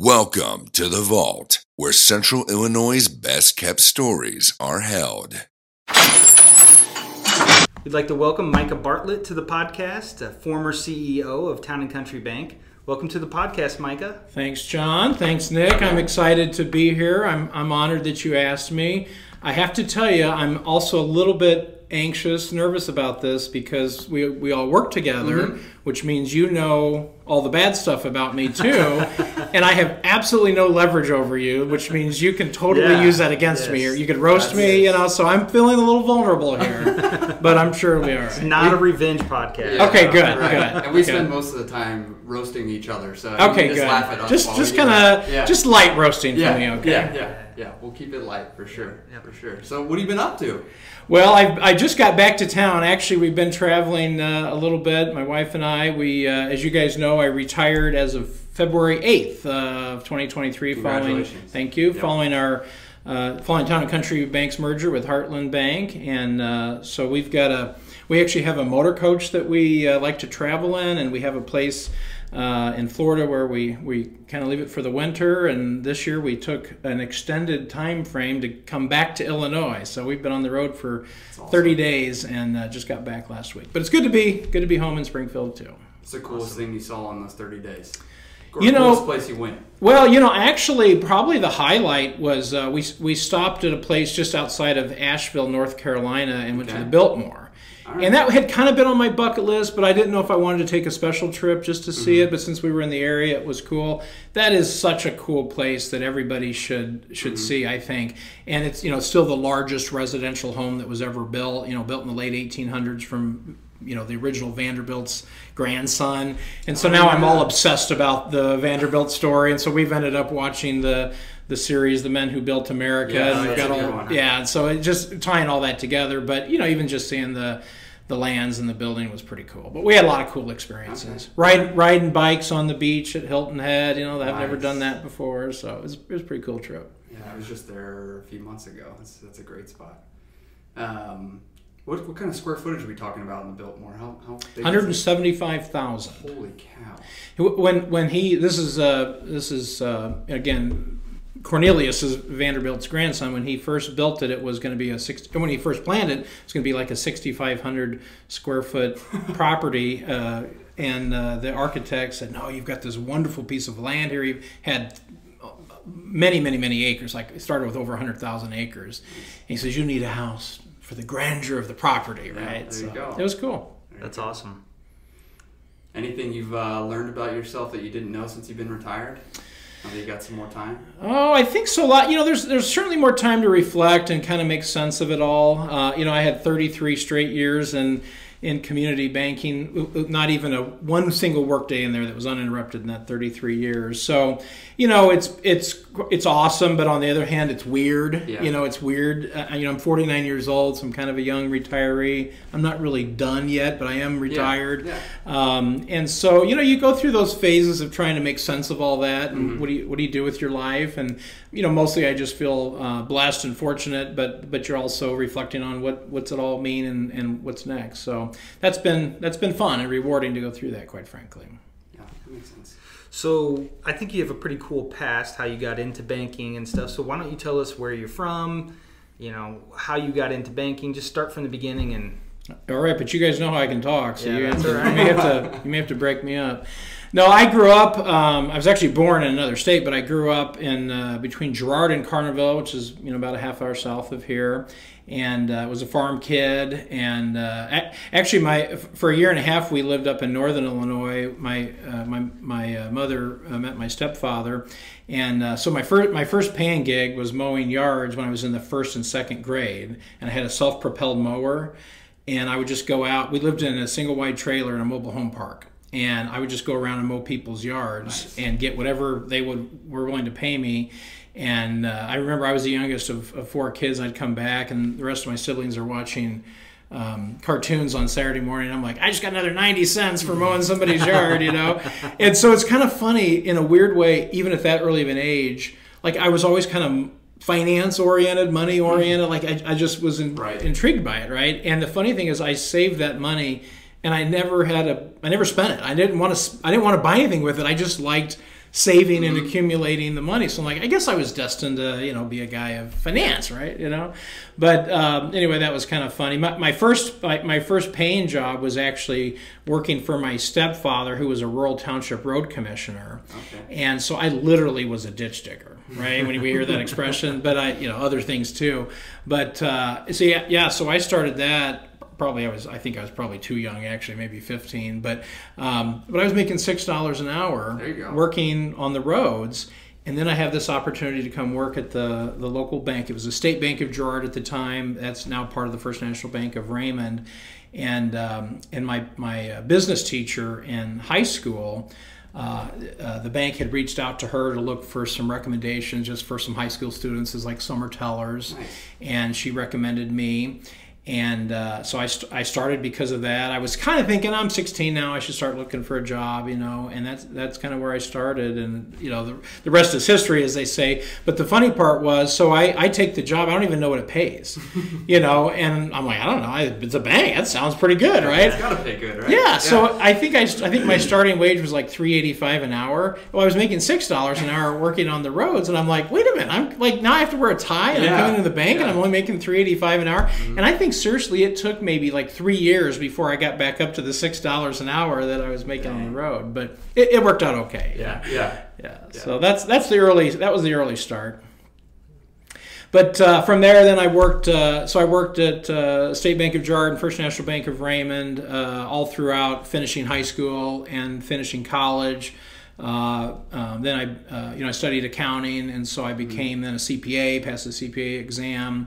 Welcome to the Vault, where Central Illinois' best kept stories are held. We'd like to welcome Micah Bartlett to the podcast, a former CEO of Town and Country Bank. Welcome to the podcast, Micah. Thanks, John. Thanks, Nick. I'm excited to be here. I'm, I'm honored that you asked me. I have to tell you, I'm also a little bit anxious, nervous about this because we, we all work together, mm-hmm. which means you know all the bad stuff about me too. and I have absolutely no leverage over you, which means you can totally yeah. use that against yes. me. Or you could roast That's me, it. you know, so I'm feeling a little vulnerable here. but I'm sure we are. It's not we, a revenge podcast. Yeah, okay, good, right. good. And we spend most of the time roasting each other, so okay, good. just just kind of yeah. just light roasting yeah. for me, okay? Yeah, yeah, yeah. We'll keep it light for sure. Yeah, for sure. So, what have you been up to? Well, I, I just got back to town. Actually, we've been traveling uh, a little bit. My wife and I. We, uh, as you guys know, I retired as of February eighth uh, of 2023. Following, thank you. Yep. Following our uh, following Town and Country Bank's merger with Heartland Bank, and uh, so we've got a. We actually have a motor coach that we uh, like to travel in, and we have a place uh, in Florida where we, we kind of leave it for the winter. And this year we took an extended time frame to come back to Illinois. So we've been on the road for awesome. 30 days and uh, just got back last week. But it's good to be good to be home in Springfield too. What's the coolest awesome. thing you saw in those 30 days? You know, place you went. Well, you know, actually, probably the highlight was uh, we we stopped at a place just outside of Asheville, North Carolina, and went okay. to the Biltmore. Right. And that had kind of been on my bucket list, but I didn't know if I wanted to take a special trip just to see mm-hmm. it. But since we were in the area, it was cool. That is such a cool place that everybody should should mm-hmm. see, I think. And it's you know still the largest residential home that was ever built. You know, built in the late 1800s from you know the original Vanderbilt's grandson, and so now I'm all obsessed about the Vanderbilt story, and so we've ended up watching the the series, The Men Who Built America. Yeah, and we've got all, yeah, so it just tying all that together. But you know, even just seeing the the lands and the building was pretty cool. But we had a lot of cool experiences. Okay. Riding riding bikes on the beach at Hilton Head. You know, I've nice. never done that before, so it was, it was a pretty cool trip. Yeah, I was just there a few months ago. That's, that's a great spot. Um, what, what kind of square footage are we talking about in the Biltmore? How, how big 175,000. Holy cow! When when he this is uh, this is uh, again Cornelius is Vanderbilt's grandson. When he first built it, it was going to be a six. When he first planned it, it's going to be like a 6,500 square foot property. Uh, and uh, the architect said, "No, you've got this wonderful piece of land here. You've had many, many, many acres. Like it started with over 100,000 acres." And he says, "You need a house for the grandeur of the property, right?" Yeah, there you go. It was cool. That's awesome. Anything you've uh, learned about yourself that you didn't know since you've been retired? Have you got some more time? Oh, I think so. A lot. You know, there's there's certainly more time to reflect and kind of make sense of it all. Uh, you know, I had 33 straight years and in community banking, not even a one single workday in there that was uninterrupted in that 33 years. So, you know, it's it's it's awesome, but on the other hand, it's weird. Yeah. You know, it's weird. Uh, you know, I'm 49 years old, so I'm kind of a young retiree. I'm not really done yet, but I am retired. Yeah. Yeah. Um, and so, you know, you go through those phases of trying to make sense of all that, and mm-hmm. what do you what do you do with your life? And you know, mostly I just feel uh, blessed and fortunate, but but you're also reflecting on what what's it all mean and, and what's next. So that's been that's been fun and rewarding to go through that, quite frankly. Yeah, that makes sense. So I think you have a pretty cool past, how you got into banking and stuff. So why don't you tell us where you're from? You know how you got into banking. Just start from the beginning and. All right, but you guys know how I can talk, so yeah, you, have to, right. you may have to you may have to break me up. No, I grew up. Um, I was actually born in another state, but I grew up in uh, between Girard and Carlinville, which is you know about a half hour south of here, and uh, was a farm kid. And uh, actually, my for a year and a half, we lived up in northern Illinois. My uh, my my uh, mother uh, met my stepfather, and so my first my first paying gig was mowing yards when I was in the first and second grade, and I had a self propelled mower, and I would just go out. We lived in a single wide trailer in a mobile home park and I would just go around and mow people's yards nice. and get whatever they would were willing to pay me. And uh, I remember I was the youngest of, of, four kids. I'd come back, and the rest of my siblings are watching um, cartoons on Saturday morning. I'm like, I just got another 90 cents for mowing somebody's yard, you know? And so it's kind of funny in a weird way, even at that early of an age. Like, I was always kind of finance oriented, money oriented. Like, I, I just was in, right. intrigued by it, right? And the funny thing is, I saved that money and I never had a I never spent it. I didn't want to I didn't want to buy anything with it. I just liked saving and accumulating the money. So I'm like, I guess I was destined to, you know, be a guy of finance, right? You know, but um, anyway, that was kind of funny. My, my first my, my first paying job was actually working for my stepfather, who was a rural township road commissioner, Okay. and so I literally was a ditch digger, right? when we hear that expression, but I, you know, other things too. But uh, so yeah, yeah. So I started that probably I was I think I was probably too young actually maybe 15 but um, but I was making six dollars an hour There you go. working on the roads and then I have this opportunity to come work at the the local bank. It was the State Bank of Girard at the time. That's now part of the First National Bank of Raymond. And um, and my my uh, business teacher in high school uh, uh, the bank had reached out to her to look for some recommendations just for some high school students as like summer tellers. Nice. and she recommended me and uh, so I, st- I started because of that. I was kind of thinking i'm 16 now i should start looking for a job you know? And that's that's kind of where i started. And you know the, the rest is history as they say. But the funny part was so I, I take the job i don't even know what it pays you know? And i'm like i don't know I, it's a bank that sounds pretty good right? It's got to pay good, right? yeah, so I think I, I think my starting wage was like three eighty five an hour. Well, I was making six dollars an hour working on the roads, and I'm like, wait a minute, I'm like now I have to wear a tie, and Yeah, I'm coming to the bank, and. I'm only making three eighty five an hour. And I think seriously, it took maybe like three years before I got back up to the six dollars an hour that I was making on the road. But it, it worked out okay. yeah, yeah. Yeah. So that's that's the early that was the early start. But uh, from there, then I worked. Uh, so I worked at uh, State Bank of and First National Bank of Raymond uh, all throughout finishing high school and finishing college. Uh, um, then I, uh, you know, I studied accounting, and so I became then a CPA, passed the CPA exam,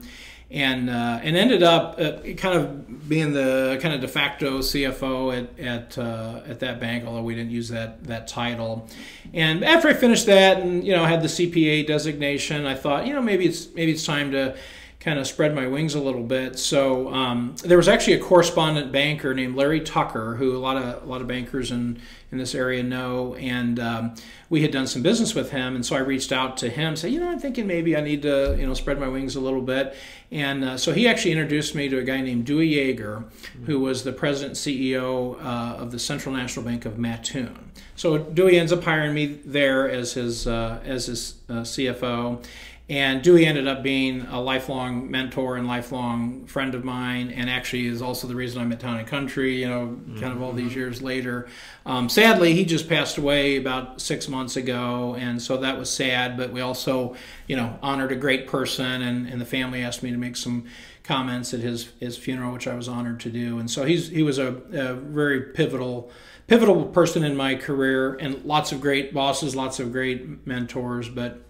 and uh, and ended up uh, kind of being the kind of de facto CFO at at uh, at that bank, although we didn't use that that title. And after I finished that, and you know, had the CPA designation, I thought, you know, maybe it's maybe it's time to kind of spread my wings a little bit. So um, there was actually a correspondent banker named Larry Tucker, who a lot of a lot of bankers in in this area know, and um, we had done some business with him. And so I reached out to him, said, you know, I'm thinking maybe I need to you know spread my wings a little bit. And uh, so he actually introduced me to a guy named Dewey Yeager, who was the president and CEO uh, of the Central National Bank of Mattoon. So Dewey ends up hiring me there as his uh, as his uh, CFO. And Dewey ended up being a lifelong mentor and lifelong friend of mine, and actually is also the reason I'm at Town and Country. You know, kind of all these years later. Um, sadly, he just passed away about six months ago, and so that was sad. But we also, you know, honored a great person, and, and the family asked me to make some comments at his his funeral, which I was honored to do. And so he's he was a, a very pivotal pivotal person in my career, and lots of great bosses, lots of great mentors, but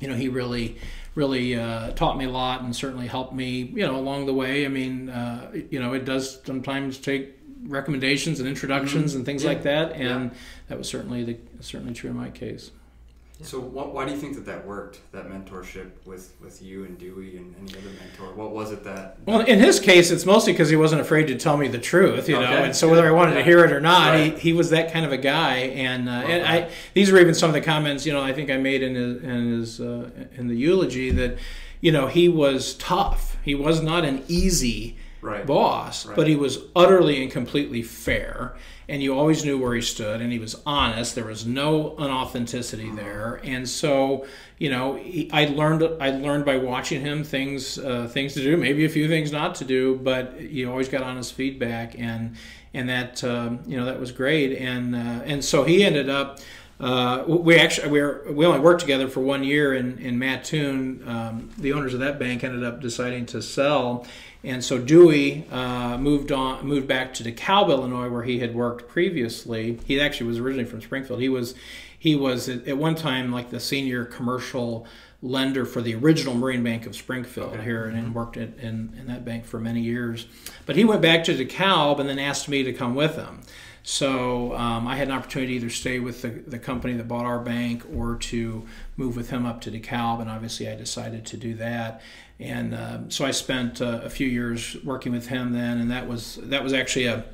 you know, he really, really uh, taught me a lot and certainly helped me, you know, along the way. I mean, uh, you know, it does sometimes take recommendations and introductions and things Yeah. like that, and that was certainly the certainly true in my case. So wh- why do you think that that worked? That mentorship with with you and Dewey and any other mentor. What was it that? Well, in his case, it's mostly because he wasn't afraid to tell me the truth, you know. And so whether I wanted to hear it or not, Right. he, he was that kind of a guy. And uh, and Okay. I these were even some of the comments, you know, I think I made in his in his uh, in the eulogy that, you know, he was tough. He was not an easy Right. boss, Right. but he was utterly and completely fair, and you always knew where he stood, and he was honest. There was no unauthenticity there, and so you know, he, I learned I learned by watching him things uh, things to do, maybe a few things not to do, but you always got honest feedback, and and that um, you know that was great, and uh, and so he ended up. Uh, we actually we, were, we only worked together for one year in in Mattoon. Um, the owners of that bank ended up deciding to sell, and so Dewey uh, moved on moved back to DeKalb, Illinois, where he had worked previously. He actually was originally from Springfield. He was he was at, at one time like the senior commercial lender for the original Marine Bank of Springfield Okay. here, and, and worked at, in, in that bank for many years. But he went back to DeKalb and then asked me to come with him. So um, I had an opportunity to either stay with the, the company that bought our bank or to move with him up to DeKalb, and obviously I decided to do that. And um, so I spent uh, a few years working with him then, and that was that was actually a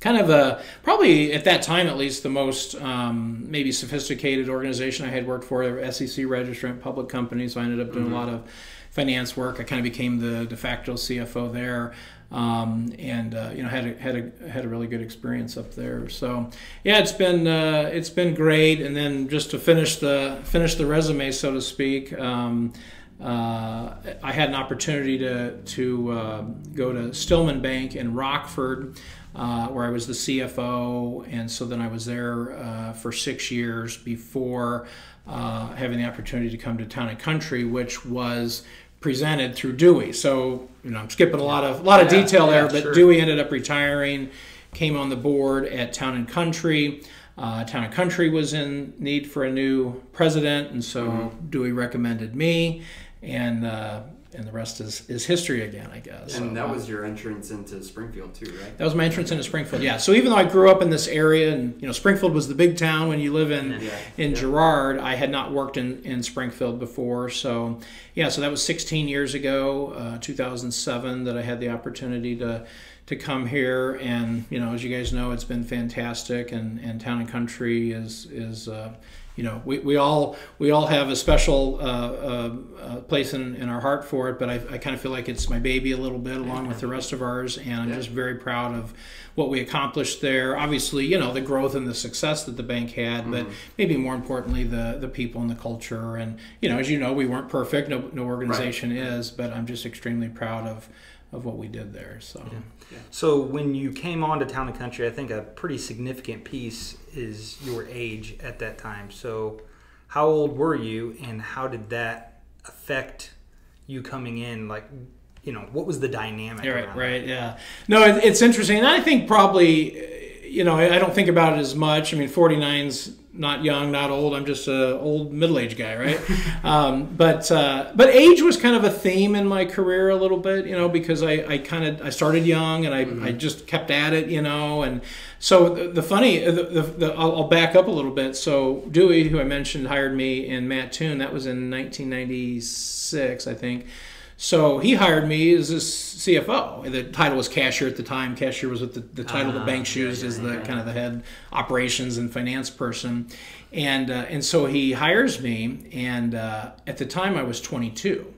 kind of a probably at that time at least the most um, maybe sophisticated organization I had worked for, SEC registrant public company. So I ended up doing a lot of finance work. I kind of became the de facto CFO there. um, and uh, you know had a, had a had a really good experience up there. So yeah, it's been uh, it's been great. And then just to finish the finish the resume, so to speak. Um, uh, I had an opportunity to to uh, go to Stillman Bank in Rockford, uh, where I was the CFO, and so then I was there uh, for six years before uh, having the opportunity to come to Town and Country, which was presented through Dewey. So you know, I'm skipping a lot of a lot of Yeah, detail there, yeah, but sure. Dewey ended up retiring, came on the board at Town and Country. Uh, Town and Country was in need for a new president, and so Mm-hmm. Dewey recommended me, and uh, and the rest is, is history again, I guess. And So, that was your entrance into Springfield too, right? that was my entrance into Springfield. Yeah. So even though I grew up in this area, and you know, Springfield was the big town when you live in Yeah. in Yeah. Girard, I had not worked in in Springfield before. So yeah, so that was 16 years ago, uh, 2007, that I had the opportunity to to come here, and you know, as you guys know, it's been fantastic, and and Town and Country is is. Uh, you know, we, we all we all have a special uh, uh, uh, place in, in our heart for it, but I, I kind of feel like it's my baby a little bit, along with the rest of ours, and I'm Yeah. just very proud of what we accomplished there. Obviously, you know, the growth and the success that the bank had, but maybe more importantly, the the people and the culture. And you know, as you know, we weren't perfect. No, no organization is, but I'm just extremely proud of of what we did there. So. So when you came on to Town and Country, I think a pretty significant piece is your age at that time. So how old were you, and how did that affect you coming in? Like, you know, what was the dynamic? Right, right, yeah. No, it, it's interesting. And I think probably, uh, you know, I I don't think about it as much. I mean, 49's not young, not old. I'm just a old middle-aged guy, right? um, but uh, but age was kind of a theme in my career a little bit, you know, because I, I kind of I started young and I, I just kept at it, you know, and so the, the funny, the, the, the, I'll, I'll back up a little bit. So Dewey, who I mentioned, hired me in Mattoon. That was in 1996, I think. So he hired me as his CFO. The title was cashier at the time. Cashier was what the, the title the Ah, bank used yeah, as the yeah. kind of the head operations and finance person. And uh, and so he hires me, and uh, at the time I was 22.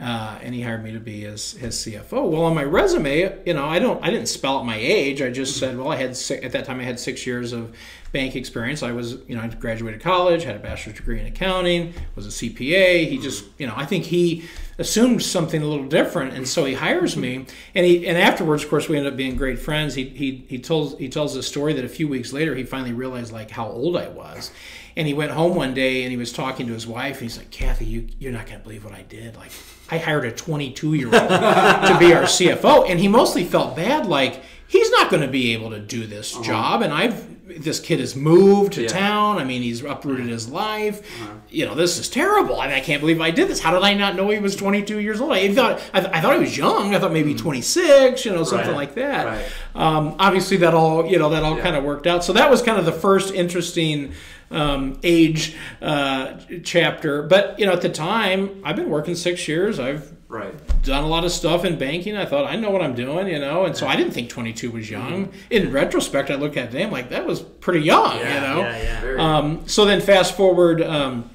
Uh, and he hired me to be his, his CFO. Well, on my resume, you know, I don't, I didn't spell out my age. I just said, well, I had six, at that time I had six years of bank experience. I was, you know, I graduated college, had a bachelor's degree in accounting, was a CPA. He just, you know, I think he assumed something a little different, and so he hires me. And he, and afterwards, of course, we ended up being great friends. He, he, he tells, he tells a story that a few weeks later he finally realized like how old I was. And he went home one day and he was talking to his wife. And he's like, Kathy, you, you're not going to believe what I did. Like, I hired a 22 year old to be our CFO. And he mostly felt bad, like, he's not going to be able to do this uh-huh. job. And I've, this kid has moved to Yeah. town. I mean, he's uprooted his life. Uh-huh. You know, this is terrible. I, mean, I can't believe I did this. How did I not know he was 22 years old? I thought, I, I thought he was young. I thought maybe mm. 26, you know, something Right. like that. Right. Um, obviously, that all you know that all Yeah. kind of worked out. So that was kind of the first interesting um, age uh, chapter. But you know, at the time, I've been working six years. I've Right. done a lot of stuff in banking. I thought I know what I'm doing, you know, and so I didn't think 22 was young. In retrospect, I look at it I'm like, that was pretty young, you know. yeah, yeah. Um, so then fast forward um,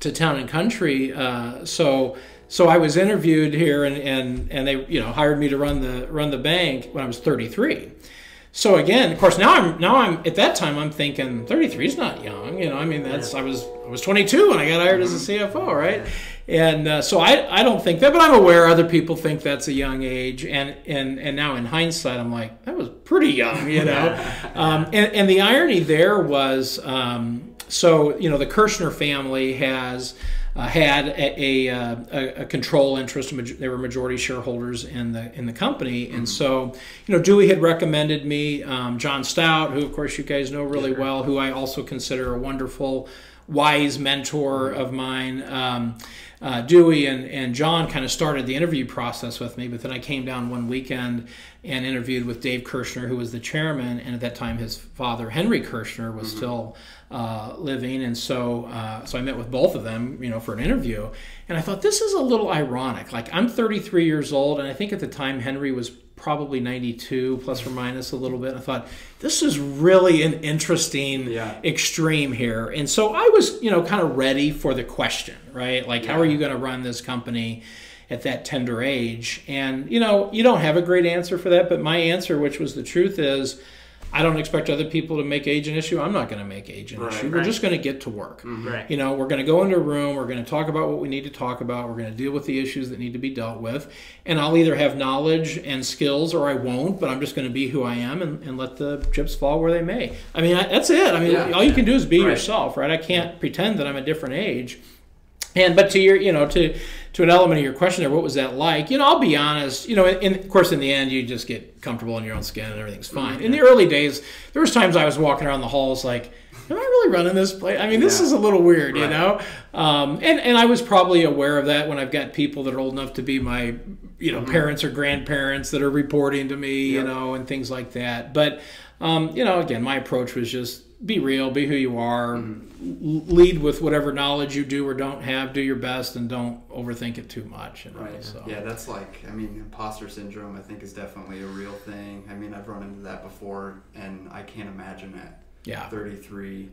to town and country. Uh, so so I was interviewed here, and, and and they you know hired me to run the run the bank when I was 33. So again, of course, now I'm now I'm at that time I'm thinking 33 is not young, you know. I mean, that's I was I was 22 when I got hired as a CFO, right? And uh, so I I don't think that, but I'm aware other people think that's a young age, and and and now in hindsight, I'm like that was pretty young, you know. um, and and the irony there was, um, so you know, the Kirshner family has. Uh, had a, a, uh, a, control interest. They were majority shareholders in the in the company, and so you know Dewey had recommended me. Um, John Stout, who of course you guys know really well, who I also consider a wonderful, wise mentor of mine. Um, uh, Dewey and, and John kind of started the interview process with me, but then I came down one weekend and interviewed with Dave Kirshner, who was the chairman, and at that time his father Henry Kirshner was still uh, living, and so uh, so I met with both of them, you know, for an interview, and I thought this is a little ironic. Like I'm 33 years old, and I think at the time Henry was probably 92 plus or minus a little bit. I thought this is really an interesting Yeah. extreme here, and so I was, you know, kind of ready for the question, right? Like, how are you going to run this company? at that tender age. And you know, you don't have a great answer for that, but my answer, which was the truth, is I don't expect other people to make age an issue. I'm not going to make age an Right, issue. We're just going to get to work. Mm-hmm. Right. You know, we're going to go into a room. We're going to talk about what we need to talk about. We're going to deal with the issues that need to be dealt with. And I'll either have knowledge and skills or I won't, but I'm just going to be who I am and, and let the chips fall where they may. I mean, I, that's it. I mean, Yeah. all you can do is be Right. yourself, right? I can't pretend that I'm a different age. And but to your, you know, to to an element of your question there, what was that like? You know, I'll be honest. You know, in, of course, in the end, you just get comfortable in your own skin and everything's fine. In the early days, there was times I was walking around the halls like, am I really running this place? I mean, this Yeah. is a little weird, you know. Um, and and I was probably aware of that when I've got people that are old enough to be my, you know, parents or grandparents that are reporting to me, you know, and things like that. But um, you know, again, my approach was just be real, be who you are, l- lead with whatever knowledge you do or don't have, do your best, and don't overthink it too much. You know, Right. so. Yeah, that's like I mean, imposter syndrome. I think is definitely a real thing. I mean, I've run into that before, and I can't imagine at Yeah. 33.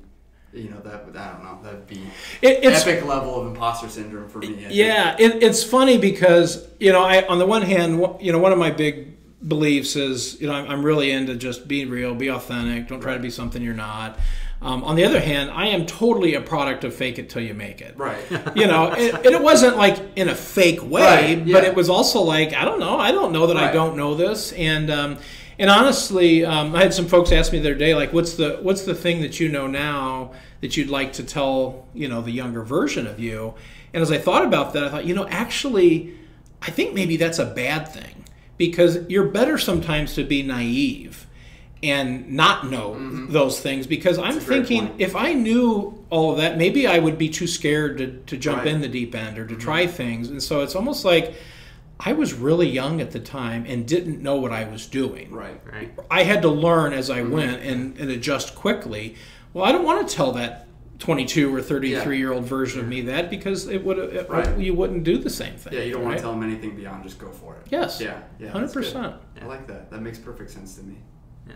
You know that would I don't know. That'd be It, it's epic level of imposter syndrome for me. I. Yeah, it, it's funny because you know, I on the one hand, you know, one of my big beliefs is you know I'm, really into just be real, be authentic, don't try to be something you're not. Um, on the other hand, I am totally a product of fake it till you make it. Right. You know, and, and it wasn't like in a fake way, Right, but it was also like I don't know, I don't know that I don't know this, and um, and honestly, um, I had some folks ask me the other day, like, what's the what's the thing that you know now that you'd like to tell you know the younger version of you? And as I thought about that, I thought, you know, actually, I think maybe that's a bad thing because you're better sometimes to be naive and not know those things because I'm Mm-hmm. a great thinking point. if I knew all of that, maybe I would be too scared to, to jump Right. Mm-hmm. in the deep end or to try things. And so it's almost like I was really young at the time and didn't know what I was doing. Right. Right. I had to learn as Mm-hmm. I went and, and adjust quickly. Well, I don't want to tell that 22 or 33 year old version of me that because it would it, Right. you wouldn't do the same thing. Yeah, you don't want to tell them anything beyond just go for it. Yes. Yeah. Yeah. Hundred that's good. percent. I like that. That makes perfect sense to me. Yeah.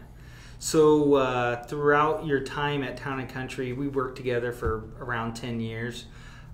So uh, throughout your time at Town and Country, we worked together for around ten years.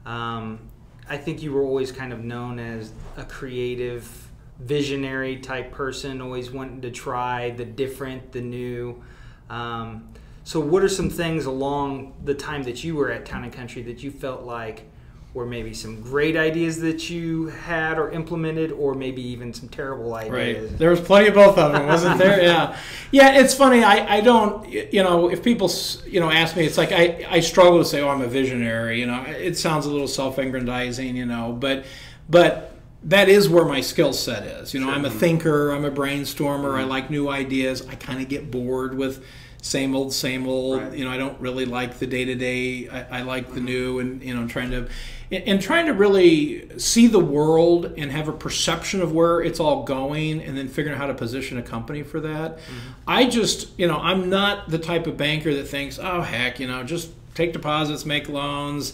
Um, I think you were always kind of known as a creative, visionary type person, always wanting to try the different, the new. Um, so, what are some things along the time that you were at Town and Country that you felt like were maybe some great ideas that you had or implemented, or maybe even some terrible ideas? Right. There was plenty of both of them, wasn't there? Yeah. Yeah, it's funny. I, I don't, you know, if people, you know, ask me, it's like I, I struggle to say, oh, I'm a visionary. You know, it sounds a little self aggrandizing, you know, but, but, that is where my skill set is. You know, I'm a thinker, I'm a brainstormer, I mm-hmm. like new ideas. I kind of get bored with same old, same old. Right. You know, I don't really like the day to day. I like the new, and you know, trying to and- and trying to really see the world and have a perception of where it's all going, and then figuring out how to position a company for that. Mm-hmm. I just, you know, I'm not the type of banker that thinks, oh heck, you know, just take deposits, make loans,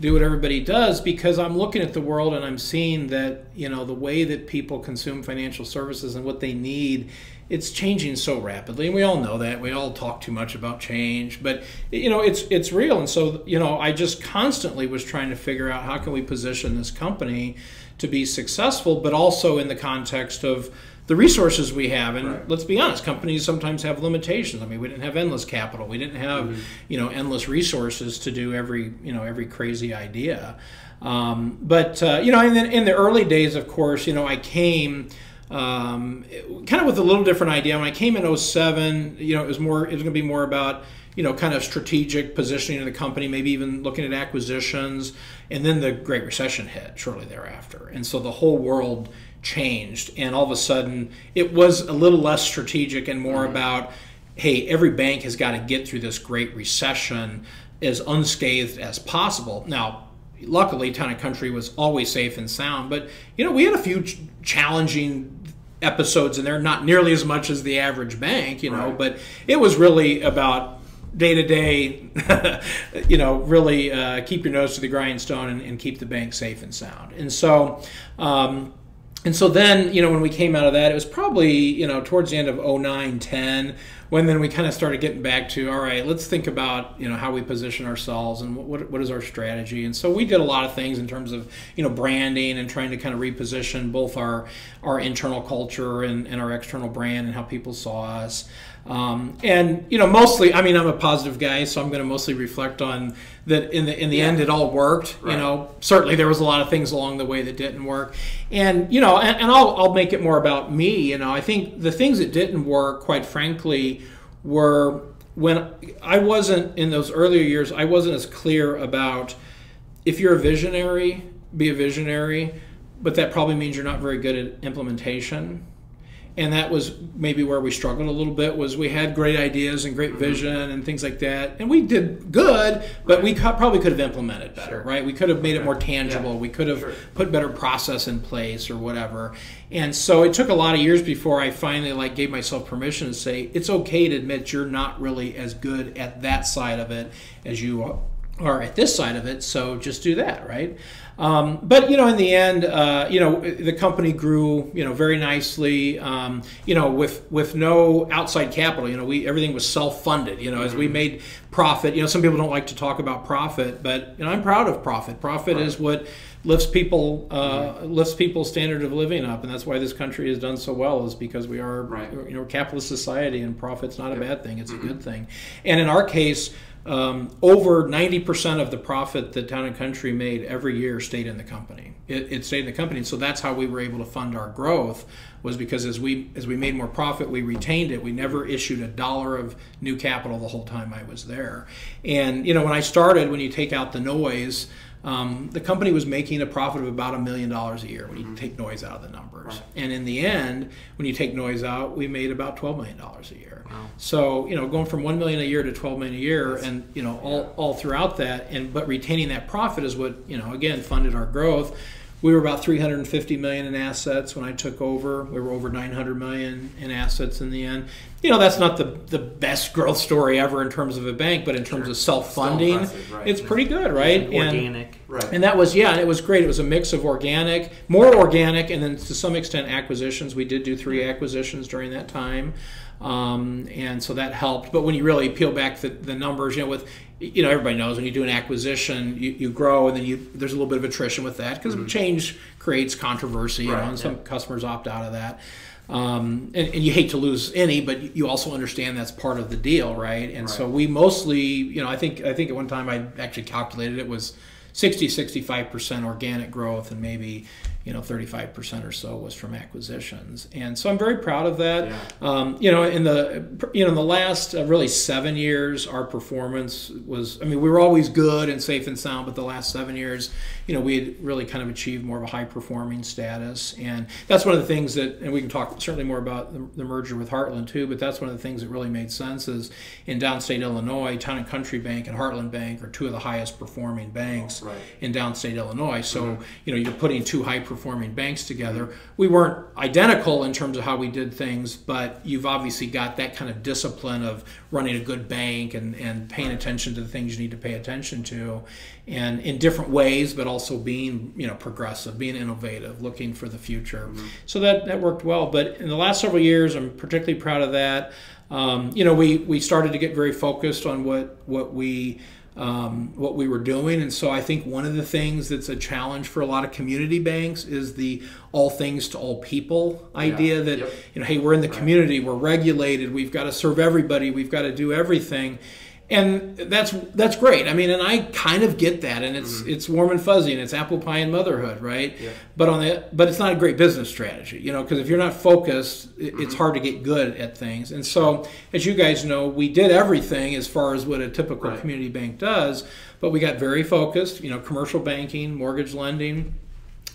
do what everybody does because I'm looking at the world and I'm seeing that, you know, the way that people consume financial services and what they need, it's changing so rapidly. And we all know that. We all talk too much about change, but you know, it's it's real. And so, you know, I just constantly was trying to figure out how can we position this company to be successful, but also in the context of the resources we have. And Right. let's be honest, companies sometimes have limitations. I mean, we didn't have endless capital. We didn't have, you know, endless resources to do every, you know, every crazy idea. Um, but uh, you know, in the, in the early days, of course, you know, I came um, kind of with a little different idea. When I came in 07, you know, it was more, it was going to be more about, you know, kind of strategic positioning of the company, maybe even looking at acquisitions. And then the Great Recession hit shortly thereafter. And so the whole world changed. And all of a sudden, it was a little less strategic and more about, hey, every bank has got to get through this Great Recession as unscathed as possible. Now, luckily, Town and Country was always safe and sound, but you know, we had a few ch- challenging episodes in there, not nearly as much as the average bank, you know, Right. but it was really about day to day, you know, really uh, keep your nose to the grindstone and, and keep the bank safe and sound. And so, um, and so then, you know, when we came out of that, it was probably, you know, towards the end of 09, 10, when then we kind of started getting back to all right let's think about you know how we position ourselves and what, what is our strategy. And so we did a lot of things in terms of you know branding and trying to kind of reposition both our our internal culture and, and our external brand and how people saw us um, and you know mostly i mean i'm a positive guy so i'm going to mostly reflect on that in the in the yeah. end it all worked right. you know certainly there was a lot of things along the way that didn't work and you know and, and I'll, I'll make it more about me you know i think the things that didn't work quite frankly were when I wasn't in those earlier years, I wasn't as clear about if you're a visionary, be a visionary, but that probably means you're not very good at implementation and that was maybe where we struggled a little bit was we had great ideas and great mm-hmm. vision and things like that. And we did good but we probably could have implemented better sure. right? We could have made it more tangible. Yeah. we could have sure. put better process in place or whatever. And so it took a lot of years before i finally like gave myself permission to say it's okay to admit you're not really as good at that side of it as you are at this side of it so just do that right um, but you know, in the end, uh, you know, the company grew, you know, very nicely. Um, you know, with with no outside capital. You know, we everything was self funded. You know, as we mm-hmm. made profit. You know, some people don't like to talk about profit, but you know, I'm proud of profit. Profit right. is what lifts people uh, mm-hmm. lifts people's standard of living up, and that's why this country has done so well. Is because we are right. you know capitalist society, and profit's not a bad thing; it's mm-hmm. a good thing. And in our case, um, over 90% of the profit that Town and Country made every year stayed in the company. It, it, stayed in the company, so that's how we were able to fund our growth. Was because as we as we made more profit, we retained it. We never issued a dollar of new capital the whole time I was there. And you know, when I started, when you take out the noise, um, the company was making a profit of about a million dollars a year when you mm-hmm. take noise out of the numbers. Right. And in the end, when you take noise out, we made about twelve million dollars a year. Wow. So you know, going from one million a year to twelve million a year, That's, and you know, all, yeah. all throughout that, and but retaining that profit is what you know again funded our growth. We were about 350 million in assets when I took over. We were over 900 million in assets in the end. You know, that's not the, the best growth story ever in terms of a bank, but in terms sure. of self funding, right. it's pretty good, right? And, organic. Right. And that was, yeah, and it was great. It was a mix of organic, more organic, and then to some extent acquisitions. We did do three acquisitions during that time. Um, and so that helped. But when you really peel back the, the numbers, you know, with you know everybody knows when you do an acquisition, you, you grow and then you there's a little bit of attrition with that because mm-hmm. change creates controversy. You right, know, and some customers opt out of that. Um, and, and, you hate to lose any, but you also understand that's part of the deal, right? And right. so we mostly, you know, I think I think at one time I actually calculated it was 60 65% organic growth and maybe you know 35% or so was from acquisitions and so i'm very proud of that yeah. um, you know in the you know in the last uh, really seven years our performance was i mean we were always good and safe and sound but the last seven years you know we had really kind of achieved more of a high performing status and that's one of the things that and we can talk certainly more about the, the merger with heartland too but that's one of the things that really made sense is in downstate illinois town and country bank and heartland bank are two of the highest performing banks right. in downstate illinois so mm-hmm. you know you're putting two high performing banks together. We weren't identical in terms of how we did things, but you've obviously got that kind of discipline of running a good bank and, and paying attention to the things you need to pay attention to and in different ways, but also being, you know, progressive, being innovative, looking for the future. Mm-hmm. So that, that worked well. But in the last several years, I'm particularly proud of that. Um, you know, we, we started to get very focused on what, what we um, what we were doing. And so I think one of the things that's a challenge for a lot of community banks is the all things to all people idea yeah. that, yep. you know, hey, we're in the right. community, we're regulated, we've got to serve everybody, we've got to do everything and that's that's great. I mean, and I kind of get that, and it's mm-hmm. it's warm and fuzzy, and it's apple pie and motherhood, right? Yeah. But on the but it's not a great business strategy, you know, because if you're not focused, mm-hmm. it's hard to get good at things. And so, as you guys know, we did everything as far as what a typical right. community bank does, but we got very focused. You know, commercial banking, mortgage lending.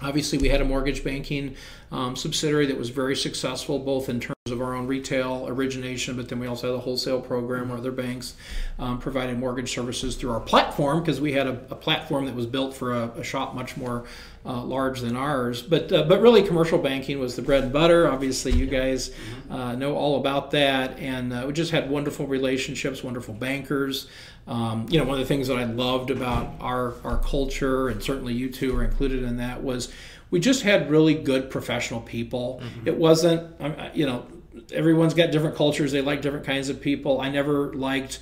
Obviously, we had a mortgage banking um, subsidiary that was very successful, both in terms of our own retail origination, but then we also had a wholesale program where other banks um, provided mortgage services through our platform because we had a, a, platform that was built for a, a shop much more uh, large than ours. But uh, but really, commercial banking was the bread and butter. Obviously, you guys uh, know all about that, and uh, we just had wonderful relationships, wonderful bankers. Um, you know, one of the things that I loved about our our culture, and certainly you two are included in that, was we just had really good professional people. Mm-hmm. It wasn't, you know, everyone's got different cultures. They like different kinds of people. I never liked,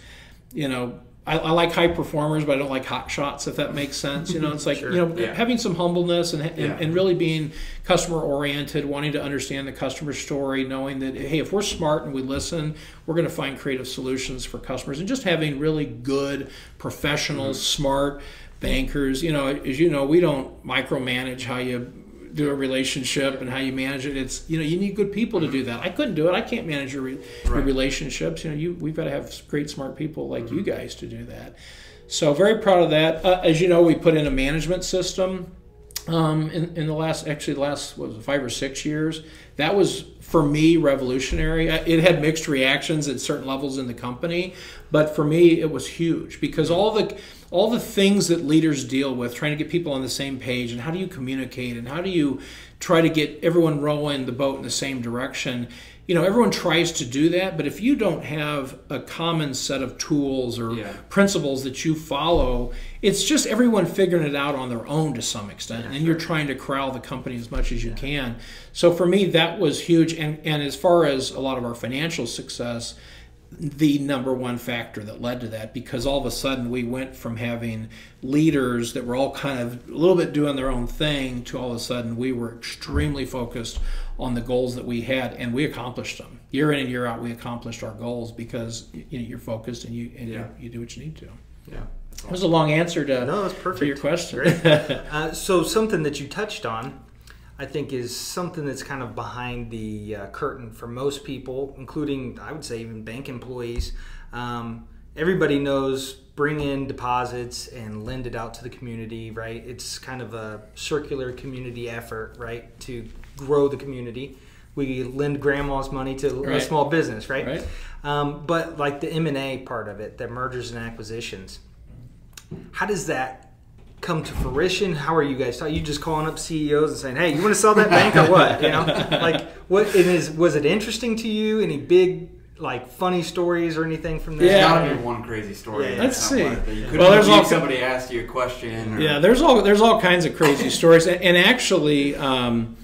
you know, I, I, like high performers, but I don't like hot shots. If that makes sense, you know, it's like Sure. you know Yeah. having some humbleness and, and, Yeah. and really being customer oriented, wanting to understand the customer story, knowing that hey, if we're smart and we listen, we're going to find creative solutions for customers, and just having really good professional, mm-hmm. smart bankers. You know, as you know, we don't micromanage how you do a relationship and how you manage it. It's you know you need good people to do that. I couldn't do it. I can't manage your, re- your Right. relationships. You know, you we've got to have great smart people like you guys to do that. So very proud of that. Uh, as you know, we put in a management system um, in, in the last actually the last what was it, five or six years. That was for me revolutionary. It had mixed reactions at certain levels in the company, but for me it was huge because all the all the things that leaders deal with, trying to get people on the same page, and how do you communicate, and how do you try to get everyone rowing the boat in the same direction. You know, everyone tries to do that, but if you don't have a common set of tools or Yeah. principles that you follow, it's just everyone figuring it out on their own to some extent, and you're trying to corral the company as much as you can. So for me, that was huge. And and as far as a lot of our financial success, the number one factor that led to that because all of a sudden we went from having leaders that were all kind of a little bit doing their own thing to all of a sudden we were extremely focused on the goals that we had and we accomplished them. Year in and year out we accomplished our goals because you know you're focused and you and Yeah. you, you do what you need to. Yeah. it was a long answer to, No, that's to your question. Uh, so something that you touched on, I think, is something that's kind of behind the uh, curtain for most people, including I would say even bank employees. Um, everybody knows bring in deposits and lend it out to the community, right? It's kind of a circular community effort, right, to grow the community. We lend grandma's money to a small business, right? Right. Um, but like the M and A part of it, the mergers and acquisitions, how does that come to fruition? How are you guys? talking? You just calling up CEOs and saying, "Hey, you want to sell that bank or what?" You know, like what? It is. Was it interesting to you? Any big like funny stories or anything from there? There's Yeah. gotta be one crazy story. Yeah, let's see. that You Well, there's believe also- somebody asked you a question. Or, Yeah, there's all there's all kinds of crazy stories, and, and actually, um,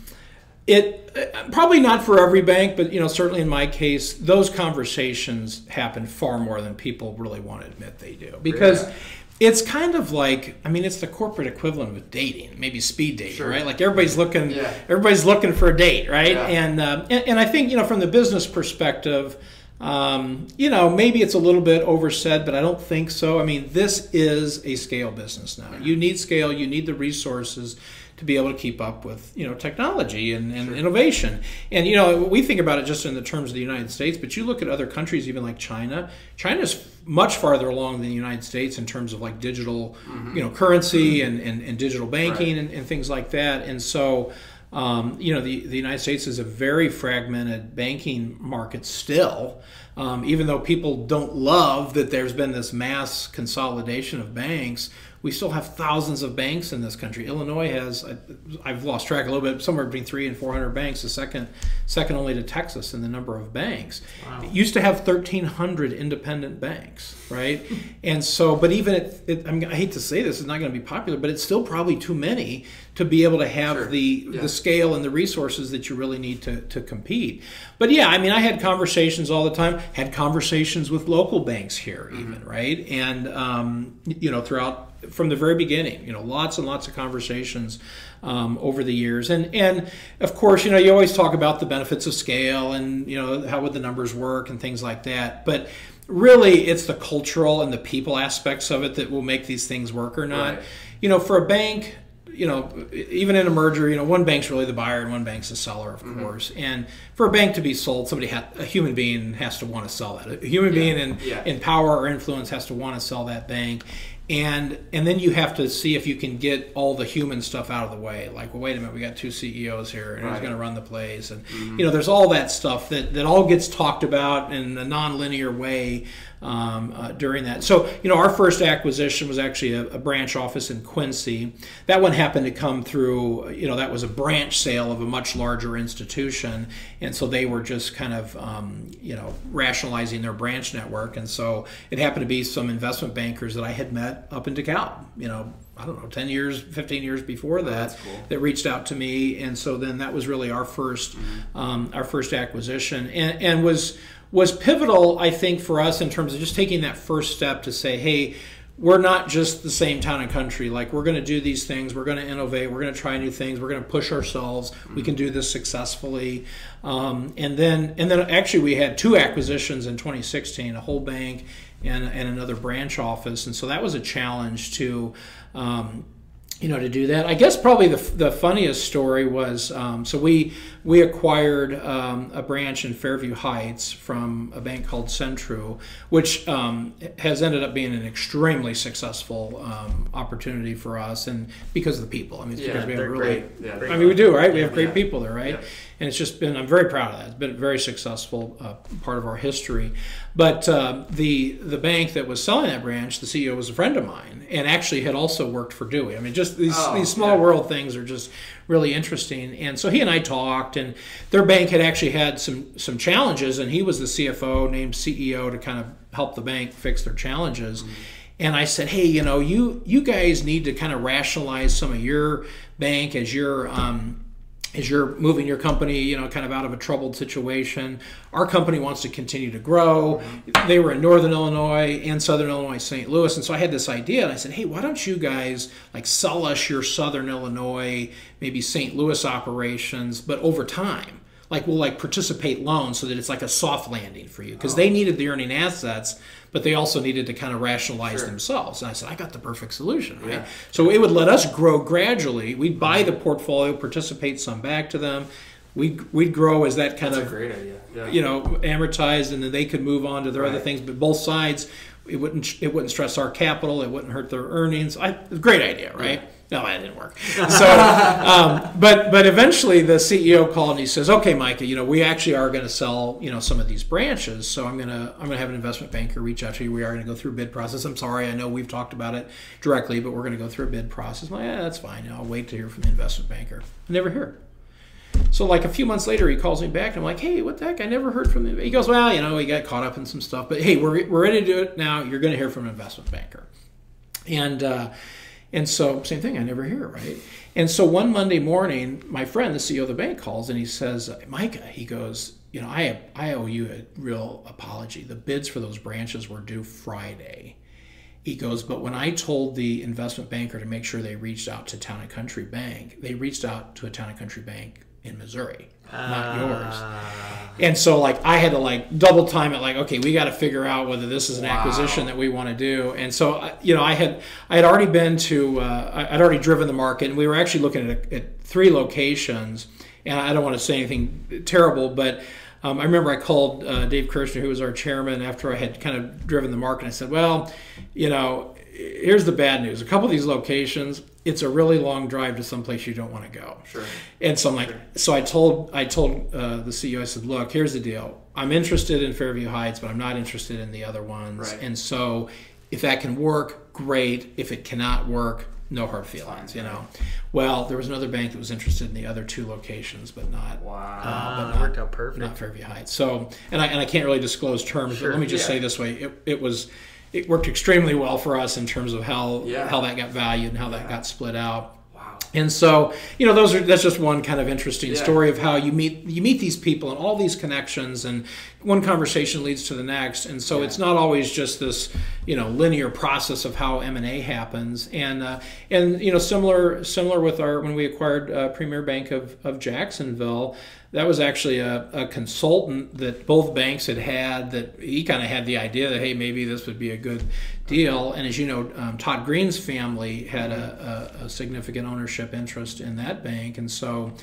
it uh, probably not for every bank, but you know, certainly in my case, those conversations happen far more than people really want to admit they do, because. Yeah. It's kind of like I mean, it's the corporate equivalent with dating, maybe speed dating, Sure. right? Like everybody's looking, Yeah. everybody's looking for a date, right? Yeah. And, um, and and I think you know, from the business perspective, um, you know, maybe it's a little bit oversaid, but I don't think so. I mean, this is a scale business now. You need scale, you need the resources to be able to keep up with, you know, technology and, and innovation. And, you know, we think about it just in the terms of the United States, but you look at other countries, even like China, China's much farther along than the United States in terms of like digital, you know, currency and, and, and digital banking and, and things like that. And so, um, you know, the, the United States is a very fragmented banking market still, um, even though people don't love that there's been this mass consolidation of banks. We still have thousands of banks in this country. Illinois has, I- I've lost track a little bit, somewhere between three and 400 banks, the second, second only to Texas in the number of banks. It used to have 1,300 independent banks, right? and so, but even it, it I, mean, I hate to say this, it's not going to be popular, but it's still probably too many to be able to have Sure. the Yeah. the scale and the resources that you really need to, to compete. But yeah, I mean, I had conversations all the time, had conversations with local banks here, even, right? And, um, you know, throughout from the very beginning, you know, lots and lots of conversations um, over the years. And, and of course, you know, you always talk about the benefits of scale and, you know, how would the numbers work and things like that. But really, it's the cultural and the people aspects of it that will make these things work or not. Right. You know, for a bank, you know, even in a merger, you know, one bank's really the buyer and one bank's the seller, of Mm-hmm. course. And for a bank to be sold, somebody ha- a human being has to want to sell that. A human being in, Yeah. in power or influence has to want to sell that bank. And and then you have to see if you can get all the human stuff out of the way. Like, well, wait a minute, we got two CEOs here, and who's going to run the plays? And mm-hmm. you know, there's all that stuff that, that all gets talked about in a non-linear way um, uh, during that. So, you know, our first acquisition was actually a, a, branch office in Quincy. That one happened to come through, you know, that was a branch sale of a much larger institution. And so they were just kind of, um, you know, rationalizing their branch network. And so it happened to be some investment bankers that I had met up in DeKalb, you know, I don't know, 10 years, 15 years before oh, that, oh, cool. that reached out to me. And so then that was really our 1st mm-hmm. um, our first acquisition and, and was, was pivotal, I think, for us in terms of just taking that first step to say, hey, we're not just the same town and country. Like we're going to do these things. We're going to innovate. We're going to try new things. We're going to push ourselves. Mm-hmm. We can do this successfully. Um, and then, and then actually, we had two acquisitions in 2016: a whole bank and, and another branch office. And so that was a challenge to um, you know to do that. I guess probably the, the funniest story was um, so we we acquired um, a branch in Fairview Heights from a bank called Centrue, which um, has ended up being an extremely successful um, opportunity for us, and because of the people. I mean, yeah, because we have really. Yeah, I mean, we do right. We have great yeah. people there, right? Yeah and it's just been I'm very proud of that. It's been a very successful uh, part of our history. But uh, the the bank that was selling that branch, the CEO was a friend of mine, and actually had also worked for Dewey. I mean, just these oh, these small yeah. world things are just really interesting. And so he and I talked, and their bank had actually had some some challenges, and he was the CFO named CEO to kind of help the bank fix their challenges. Mm-hmm. And I said, hey, you know, you you guys need to kind of rationalize some of your bank as your um, as you're moving your company, you know, kind of out of a troubled situation. Our company wants to continue to grow. Mm-hmm. They were in Northern Illinois and Southern Illinois, St. Louis, and so I had this idea, and I said, "Hey, why don't you guys like sell us your Southern Illinois, maybe St. Louis operations, but over time?" like we'll like participate loans so that it's like a soft landing for you because oh. they needed the earning assets but they also needed to kind of rationalize sure. themselves and i said i got the perfect solution right yeah. so it would let us grow gradually we'd buy the portfolio participate some back to them we'd, we'd grow as that kind That's of great idea. Yeah. you know amortized and then they could move on to their right. other things but both sides it wouldn't it wouldn't stress our capital it wouldn't hurt their earnings I, great idea right yeah. No, that didn't work. So, um, but but eventually the CEO called and he says, "Okay, Micah, you know we actually are going to sell you know some of these branches. So I'm gonna I'm gonna have an investment banker reach out to you. We are going to go through a bid process. I'm sorry, I know we've talked about it directly, but we're going to go through a bid process. I'm like, yeah, that's fine. I'll wait to hear from the investment banker. I never hear. So like a few months later, he calls me back. And I'm like, hey, what the heck? I never heard from him. He goes, well, you know, he got caught up in some stuff, but hey, we're we're ready to do it now. You're going to hear from an investment banker, and. Uh, and so, same thing, I never hear, right? And so one Monday morning, my friend, the CEO of the bank, calls and he says, Micah, he goes, you know, I, I owe you a real apology. The bids for those branches were due Friday. He goes, but when I told the investment banker to make sure they reached out to Town and Country Bank, they reached out to a Town and Country Bank in Missouri, not yours. Ah. And so like I had to like double time it like okay, we got to figure out whether this is an wow. acquisition that we want to do. And so you know, I had I had already been to uh, I'd already driven the market and we were actually looking at, at three locations. And I don't want to say anything terrible, but um, I remember I called uh, Dave Kirshner, who was our chairman, after I had kind of driven the market. I said, "Well, you know, here's the bad news. A couple of these locations, it's a really long drive to someplace you don't want to go. Sure. And so I'm like, sure. so I told I told uh, the CEO, I said, look, here's the deal. I'm interested in Fairview Heights, but I'm not interested in the other ones. Right. And so, if that can work, great. If it cannot work, no hard feelings. You know. Well, there was another bank that was interested in the other two locations, but not. Wow. Uh, but not, worked out perfect. Not Fairview Heights. So, and I and I can't really disclose terms, sure. but let me just yeah. say this way: it, it was it worked extremely well for us in terms of how yeah. how that got valued and how that got split out. Wow. And so, you know, those are that's just one kind of interesting yeah. story of how you meet you meet these people and all these connections and one conversation leads to the next. And so yeah. it's not always just this, you know, linear process of how M&A happens. And uh, and you know, similar similar with our when we acquired uh, Premier Bank of of Jacksonville, that was actually a, a, consultant that both banks had had that he kind of had the idea that hey maybe this would be a good deal. And as you know um, todd green's family had a, a, a, significant ownership interest in that bank. And so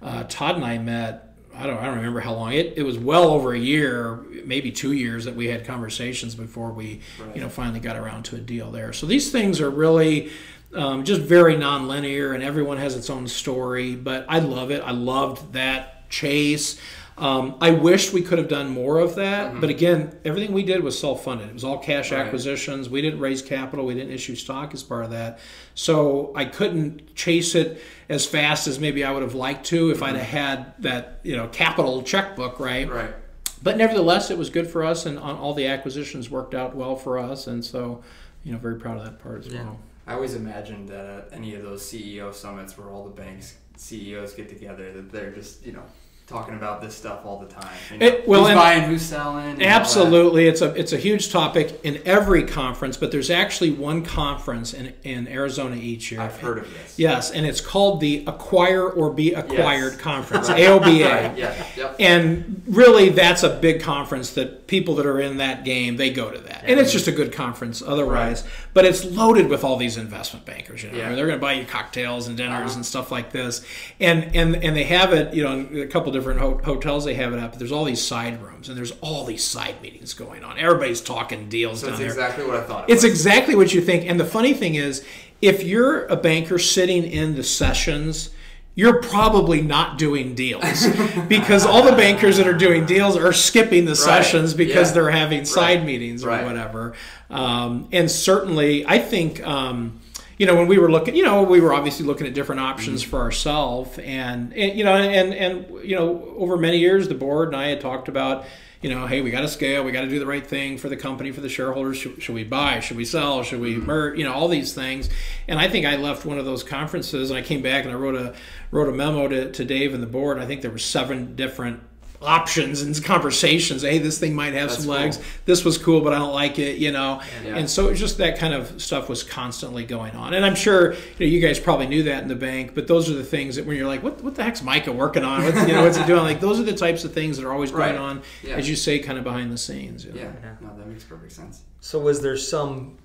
uh, todd and i met I don't, I don't remember how long. It, it was well over a year maybe two years that we had conversations before we right. you know finally got around to a deal there. So these things are really um, just very nonlinear and everyone has its own story but i love it. I loved that chase. Um, I wish we could have done more of that, mm-hmm. but again, everything we did was self-funded. It was all cash Right. acquisitions. We didn't raise capital. We didn't issue stock as part of that. So I couldn't chase it as fast as maybe I would have liked to if I'd mm-hmm. have had that you know capital checkbook right. Right. But nevertheless, it was good for us, and on, all the acquisitions worked out well for us, and so you know very proud of that part as well. I always imagined that at any of those CEO summits where all the banks CEOs get together, that they're just you know talking about this stuff all the time. You know, It- well, who's buying, who's selling. and all that. Absolutely, it's a it's a huge topic in every conference, but there's actually one conference in, in Arizona each year. I've heard of this. Yes, and it's called the Acquire or Be Acquired Yes. Conference, Right. AOBA. Right, Yeah. Yep. And really, that's a big conference that people that are in that game they go to that, and it's just a good conference otherwise. But it's loaded with all these investment bankers. You know, Yeah. they're going to buy you cocktails and dinners Uh-huh. and stuff like this, and and and they have it. You know, a couple different ho- hotels they have it up. But there's all these side rooms, and there's all these side meetings going on. Everybody's talking deals So down it's there. exactly what I thought. It It's was. exactly what you think. And the funny thing is, if you're a banker sitting in the sessions, you're probably not doing deals because all the bankers that are doing deals are skipping the sessions because Yeah. they're having side Right. meetings or Right. whatever. Um, and certainly, I think. Um, you know, when we were looking, you know, we were obviously looking at different options mm-hmm. for ourselves, and, and you know, and and you know, over many years, the board and I had talked about, you know, hey, we got to scale, we got to do the right thing for the company, for the shareholders. Should, should we buy? Should we sell? Should we mm-hmm. merge? You know, all these things. And I think I left one of those conferences, and I came back and I wrote a wrote a memo to, to Dave and the board. I think there were seven different options and conversations. Hey, this thing might have That's some legs. cool. This was cool, but I don't like it. You know, Yeah. and so it's just that kind of stuff was constantly going on. And I'm sure you, know, you guys probably knew that in the bank, but those are the things that when you're like, what, what the heck's Micah working on? What's, you know, what's he doing? Like those are the types of things that are always going on, Yeah. as you say, kind of behind the scenes. you know. Yeah. Yeah. No, that makes perfect sense. So was there some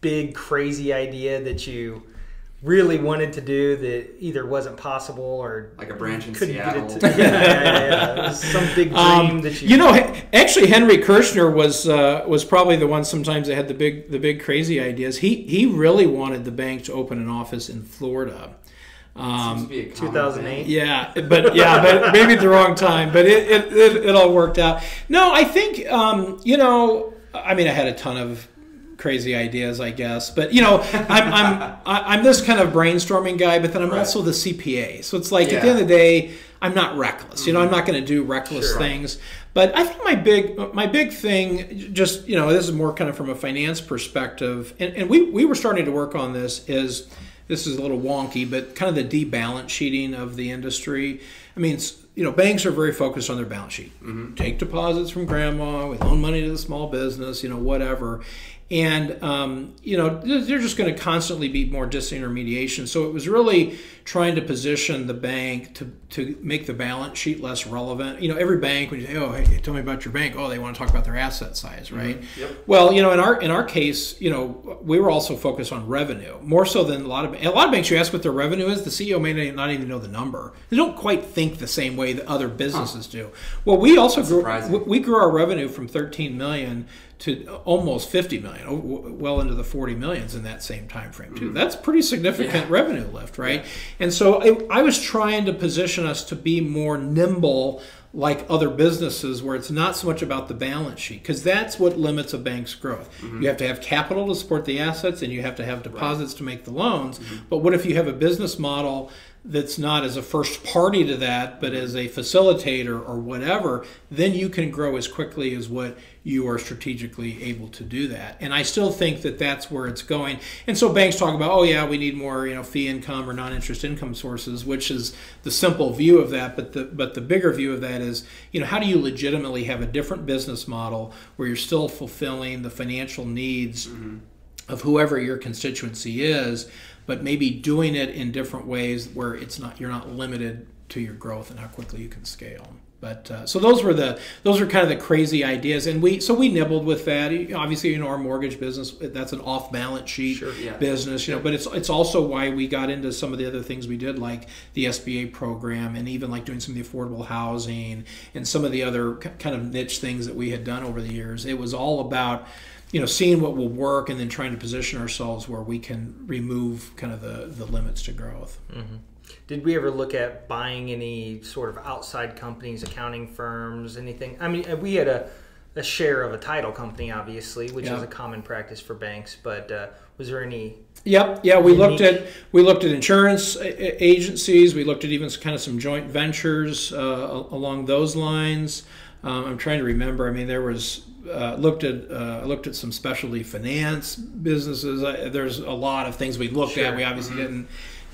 big crazy idea that you really wanted to do that either wasn't possible or Like a branch in couldn't Seattle. get it to? Yeah, yeah, yeah, yeah. It some big dream Um, that you. you know, actually, Henry Kirshner was uh, was probably the one. Sometimes that had the big the big crazy ideas. He he really wanted the bank to open an office in Florida. Um, Seems to be a 2008. thing. Yeah, but yeah, but maybe at the wrong time. But it it, it, it all worked out. No, I think um, you know. I mean, I had a ton of crazy ideas, I guess. But you know, I'm I'm I'm this kind of brainstorming guy, but then I'm Right. also the CPA. So it's like at the end of the day, I'm not reckless. You know, I'm mm-hmm. not going to do reckless Sure. things. But I think my big my big thing, just you know, this is more kind of from a finance perspective, and, and we we were starting to work on this. Is this is a little wonky, but kind of the debalance sheeting of the industry. I mean, you know, banks are very focused on their balance sheet. Mm-hmm. Take deposits from grandma, we loan money to the small business, you know, whatever. And, um, you know, they're just going to constantly be more disintermediation. So it was really trying to position the bank to, to make the balance sheet less relevant. You know, every bank, when you say, oh, hey, tell me about your bank, oh, they want to talk about their asset size, right? Yep. Well, you know, in our in our case, you know, we were also focused on revenue more so than a lot of a lot of banks. You ask what their revenue is, the CEO may not even know the number. They don't quite think the same way that other businesses do. Well, we also That's grew surprising. we grew our revenue from 13 million to almost 50 million, well into the 40 millions in that same time frame too. Mm-hmm. That's pretty significant Yeah. revenue lift, right? And so I, I was trying to position us to be more nimble like other businesses where it's not so much about the balance sheet because that's what limits a bank's growth. Mm-hmm. You have to have capital to support the assets and you have to have deposits to make the loans. Mm-hmm. But what if you have a business model that's not as a first party to that but as a facilitator or whatever, then you can grow as quickly as what you are strategically able to do that. And I still think that that's where it's going. And so banks talk about, oh yeah, we need more, you know, fee income or non-interest income sources, which is the simple view of that. But the but the bigger view of that is, you know, how do you legitimately have a different business model where you're still fulfilling the financial needs mm-hmm. of whoever your constituency is, but maybe doing it in different ways where it's not you're not limited to your growth and how quickly you can scale. But uh, so those were the those are kind of the crazy ideas, and we so we nibbled with that. Obviously, you know, our mortgage business that's an off balance sheet Sure, yeah. business, you know. But it's it's also why we got into some of the other things we did, like the SBA program, and even like doing some of the affordable housing and some of the other kind of niche things that we had done over the years. It was all about you know, seeing what will work and then trying to position ourselves where we can remove kind of the, the limits to growth. Mm-hmm. Did we ever look at buying any sort of outside companies, accounting firms, anything? I mean, we had a, a share of a title company, obviously, which Yeah. is a common practice for banks. But uh, was there any? Yep. Yeah, we looked at we looked at insurance agencies. We looked at even kind of some joint ventures uh, along those lines. Um, I'm trying to remember. I mean, there was uh, looked at uh, looked at some specialty finance businesses. Uh, there's a lot of things we looked at. We obviously didn't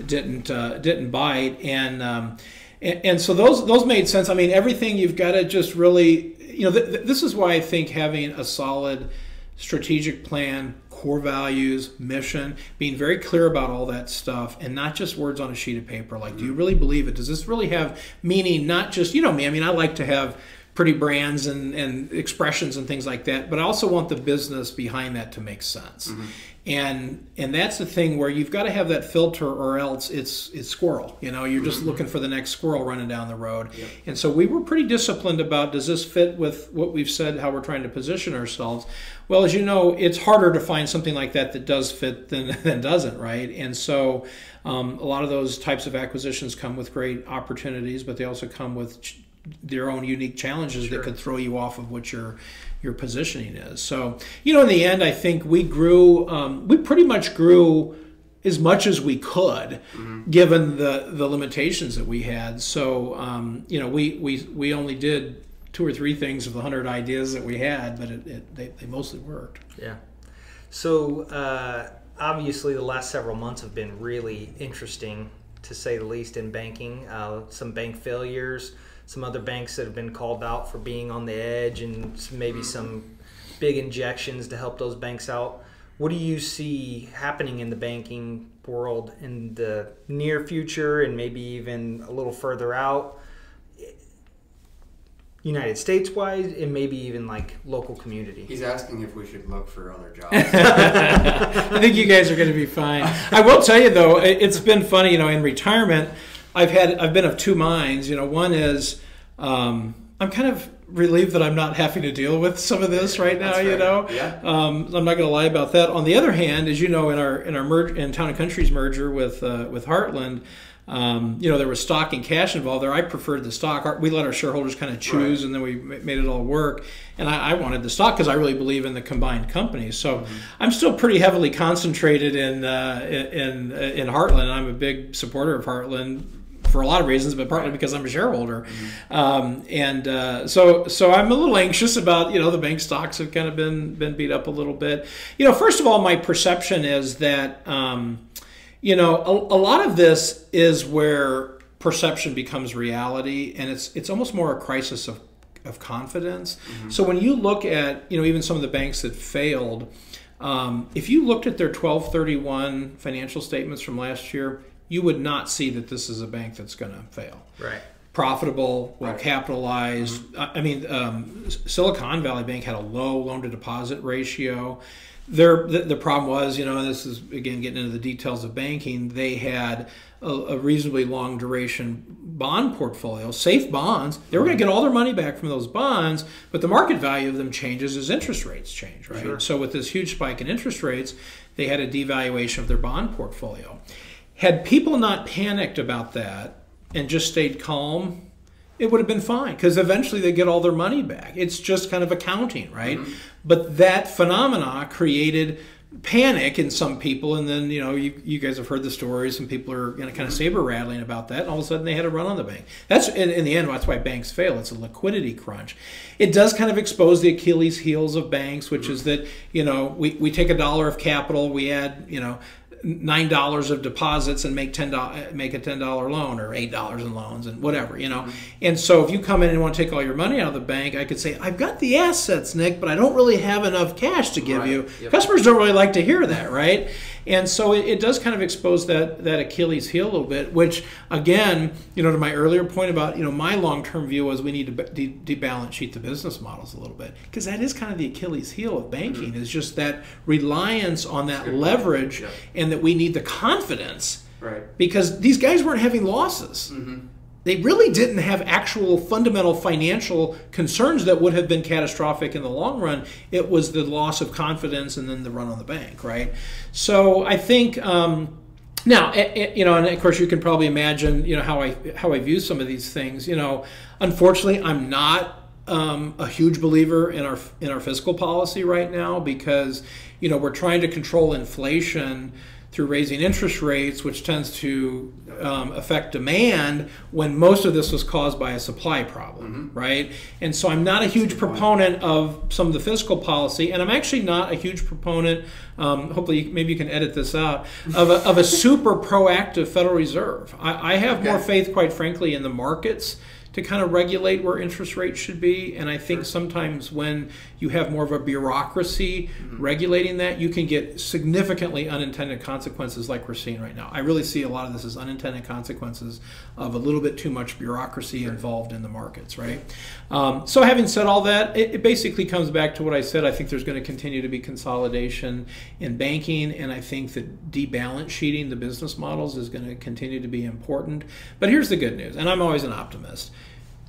didn't uh, didn't bite and. Um, and, and so those those made sense. I mean, everything you've got to just really, you know, th- th- this is why I think having a solid strategic plan, core values, mission, being very clear about all that stuff, and not just words on a sheet of paper. Like, do you really believe it? Does this really have meaning? Not just, you know, me. I mean, I like to have pretty brands and, and expressions and things like that, but I also want the business behind that to make sense. And and that's the thing where you've got to have that filter, or else it's it's squirrel. You know, you're just looking for the next squirrel running down the road. And so we were pretty disciplined about does this fit with what we've said, how we're trying to position ourselves. Well, as you know, it's harder to find something like that that does fit than than doesn't, right? And so um, a lot of those types of acquisitions come with great opportunities, but they also come with ch- their own unique challenges that could throw you off of what your your positioning is. So, you know, in the end, I think we grew. Um, we pretty much grew as much as we could, given the the limitations that we had. So, um, you know, we we we only did two or three things of the hundred ideas that we had, but it, it, they they mostly worked. Yeah. So uh, obviously, the last several months have been really interesting, to say the least, in banking. Uh, some bank failures, some other banks that have been called out for being on the edge, and maybe mm-hmm. some big injections to help those banks out. What do you see happening in the banking world in the near future, and maybe even a little further out? United States wide, and maybe even like local community. He's asking if we should look for other jobs. I think you guys are going to be fine. I will tell you though, it's been funny. You know, in retirement, I've had I've been of two minds. You know, one is um, I'm kind of relieved that I'm not having to deal with some of this right now. You know, Yeah. um, I'm not going to lie about that. On the other hand, as you know, in our in our merge in Town and Country's merger with uh, with Heartland. Um, you know, there was stock and cash involved there. I preferred the stock. We let our shareholders kind of choose, and then we made it all work. And I, I wanted the stock because I really believe in the combined company. So I'm still pretty heavily concentrated in uh, in in Heartland. I'm a big supporter of Heartland for a lot of reasons, but partly because I'm a shareholder. Um, and uh, so so I'm a little anxious about you know the bank stocks have kind of been been beat up a little bit. You know, first of all, my perception is that. Um, you know a, a lot of this is where perception becomes reality and it's it's almost more a crisis of of confidence so when you look at you know even some of the banks that failed um, if you looked at their 1231 financial statements from last year you would not see that this is a bank that's going to fail Right. profitable, well Right. capitalized. I I mean, um, Silicon Valley Bank had a low loan to deposit ratio. Their the, the problem was, you know, this is again getting into the details of banking. They had a, a reasonably long duration bond portfolio, safe bonds. They were going to get all their money back from those bonds, but the market value of them changes as interest rates change, right? So with this huge spike in interest rates, they had a devaluation of their bond portfolio. Had people not panicked about that and just stayed calm, it would have been fine because eventually they get all their money back. It's just kind of accounting, right? Mm-hmm. But that phenomena created panic in some people, and then you know you, you guys have heard the stories. Some people are you know, kind of mm-hmm. saber rattling about that, and all of a sudden they had a run on the bank. That's in, in the end that's why banks fail. It's a liquidity crunch. It does kind of expose the Achilles heels of banks, which mm-hmm. is that you know we, we take a dollar of capital, we add you know nine dollars of deposits and make ten make a ten dollar loan or eight dollars in loans and whatever you know mm-hmm. and so if you come in and want to take all your money out of the bank i could say i've got the assets nick but i don't really have enough cash to give Right. you Yep. customers don't really like to hear that right and so it, it does kind of expose that that achilles heel a little bit which again you know to my earlier point about you know my long-term view was we need to de- debalance sheet the business models a little bit because that is kind of the achilles heel of banking is just that reliance on that leverage Yep. and that we need the confidence right. because these guys weren't having losses. Mm-hmm. They really didn't have actual fundamental financial concerns that would have been catastrophic in the long run. It was the loss of confidence and then the run on the bank, right? So I think. Um, now, you know, and of course, you can probably imagine, you know, how I how I view some of these things. You know, unfortunately, I'm not um, a huge believer in our in our fiscal policy right now because, you know, we're trying to control inflation through raising interest rates, which tends to um, affect demand when most of this was caused by a supply problem, mm-hmm. right? And so I'm not a huge proponent of some of the fiscal policy, and I'm actually not a huge proponent. Um, hopefully, maybe you can edit this out of a, of a super proactive Federal Reserve. I, I have okay. more faith, quite frankly, in the markets to kind of regulate where interest rates should be. And I think sometimes when you have more of a bureaucracy mm-hmm. regulating that, you can get significantly unintended consequences like we're seeing right now. I really see a lot of this as unintended consequences of a little bit too much bureaucracy sure. involved in the markets, right? Um, so, having said all that, it, it basically comes back to what I said. I think there's going to continue to be consolidation in banking, and I think that debalance sheeting the business models is going to continue to be important. But here's the good news, and I'm always an optimist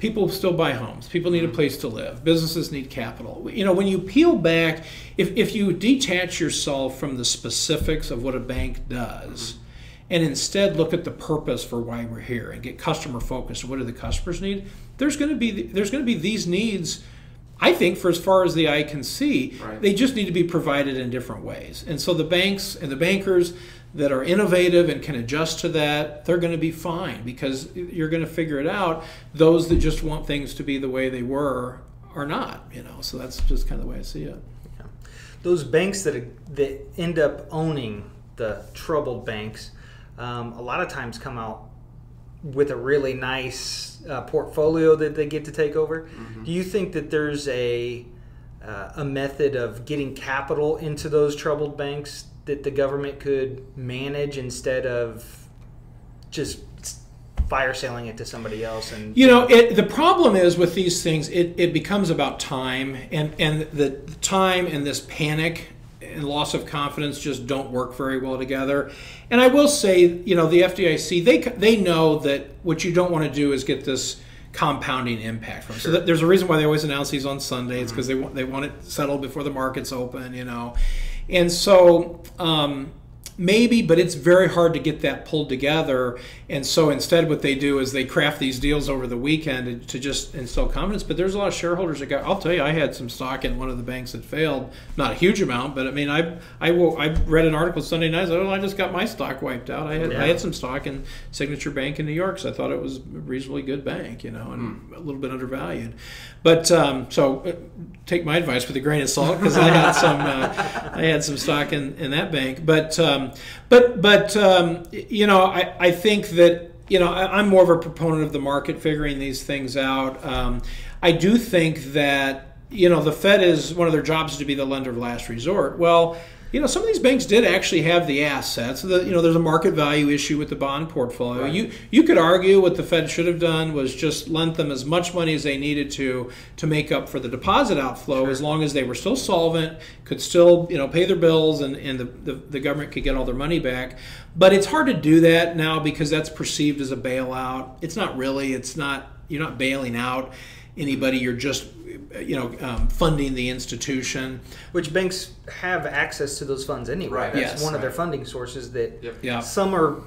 people still buy homes people need a mm-hmm. place to live businesses need capital you know when you peel back if, if you detach yourself from the specifics of what a bank does mm-hmm. and instead look at the purpose for why we're here and get customer focused what do the customers need there's going to be there's going to be these needs I think for as far as the eye can see, right. they just need to be provided in different ways. And so the banks and the bankers, that are innovative and can adjust to that, they're going to be fine because you're going to figure it out. Those that just want things to be the way they were are not, you know. So that's just kind of the way I see it. Yeah. Those banks that that end up owning the troubled banks, um, a lot of times come out with a really nice uh, portfolio that they get to take over. Mm-hmm. Do you think that there's a uh, a method of getting capital into those troubled banks that the government could manage instead of just fire selling it to somebody else and you know it, the problem is with these things it, it becomes about time and and the time and this panic and loss of confidence just don't work very well together and i will say you know the fdic they they know that what you don't want to do is get this compounding impact from. Sure. So there's a reason why they always announce these on Sunday. It's because mm-hmm. they want they want it settled before the markets open, you know. And so um, maybe, but it's very hard to get that pulled together. And so instead, what they do is they craft these deals over the weekend to just instill confidence. But there's a lot of shareholders that got. I'll tell you, I had some stock in one of the banks that failed. Not a huge amount, but I mean, I I, I read an article Sunday night. Oh, I just got my stock wiped out. I had yeah. I had some stock in Signature Bank in New York, so I thought it was a reasonably good bank, you know, and hmm. a little bit undervalued. But um, so uh, take my advice with a grain of salt because I had some uh, I had some stock in, in that bank. But um, but but um, you know I, I think that you know I, am more of a proponent of the market figuring these things out. Um, I do think that you know the Fed is one of their jobs to be the lender of last resort. Well you know, some of these banks did actually have the assets. The, you know, there's a market value issue with the bond portfolio. Right. You you could argue what the Fed should have done was just lent them as much money as they needed to to make up for the deposit outflow, sure. as long as they were still solvent, could still you know pay their bills, and and the, the, the government could get all their money back. But it's hard to do that now because that's perceived as a bailout. It's not really. It's not. You're not bailing out anybody. You're just you know, um, funding the institution. Which banks have access to those funds anyway. Right. That's yes, one right. of their funding sources that yep. yeah. some are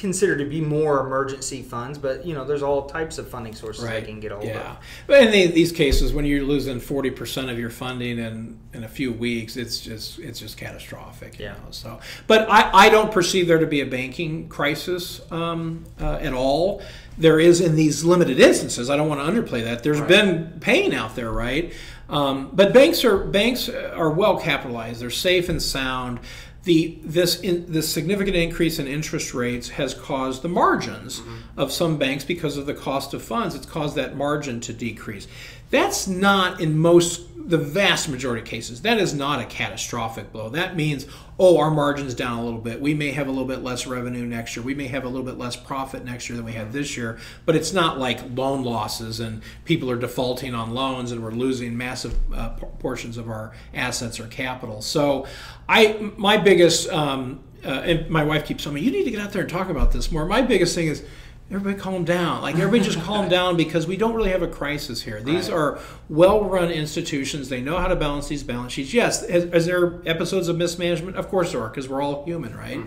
considered to be more emergency funds, but you know, there's all types of funding sources right. they can get a hold yeah. of. But in the, these cases, when you're losing 40% of your funding in, in a few weeks, it's just it's just catastrophic. yeah. Know, so, but I, I don't perceive there to be a banking crisis um, uh, at all there is in these limited instances. I don't want to underplay that. There's right. been pain out there, right? Um, but banks are banks are well capitalized. They're safe and sound. The this in, this significant increase in interest rates has caused the margins mm-hmm. of some banks because of the cost of funds. It's caused that margin to decrease. That's not in most the vast majority of cases, that is not a catastrophic blow. That means, oh, our margin's down a little bit. We may have a little bit less revenue next year. We may have a little bit less profit next year than we had this year. But it's not like loan losses and people are defaulting on loans and we're losing massive uh, portions of our assets or capital. So, I my biggest um, uh, and my wife keeps telling me you need to get out there and talk about this more. My biggest thing is everybody calm down. Like everybody just calm down because we don't really have a crisis here. These Right. are well-run institutions. They know how to balance these balance sheets. Yes, is, is there episodes of mismanagement? Of course there are, because we're all human, right?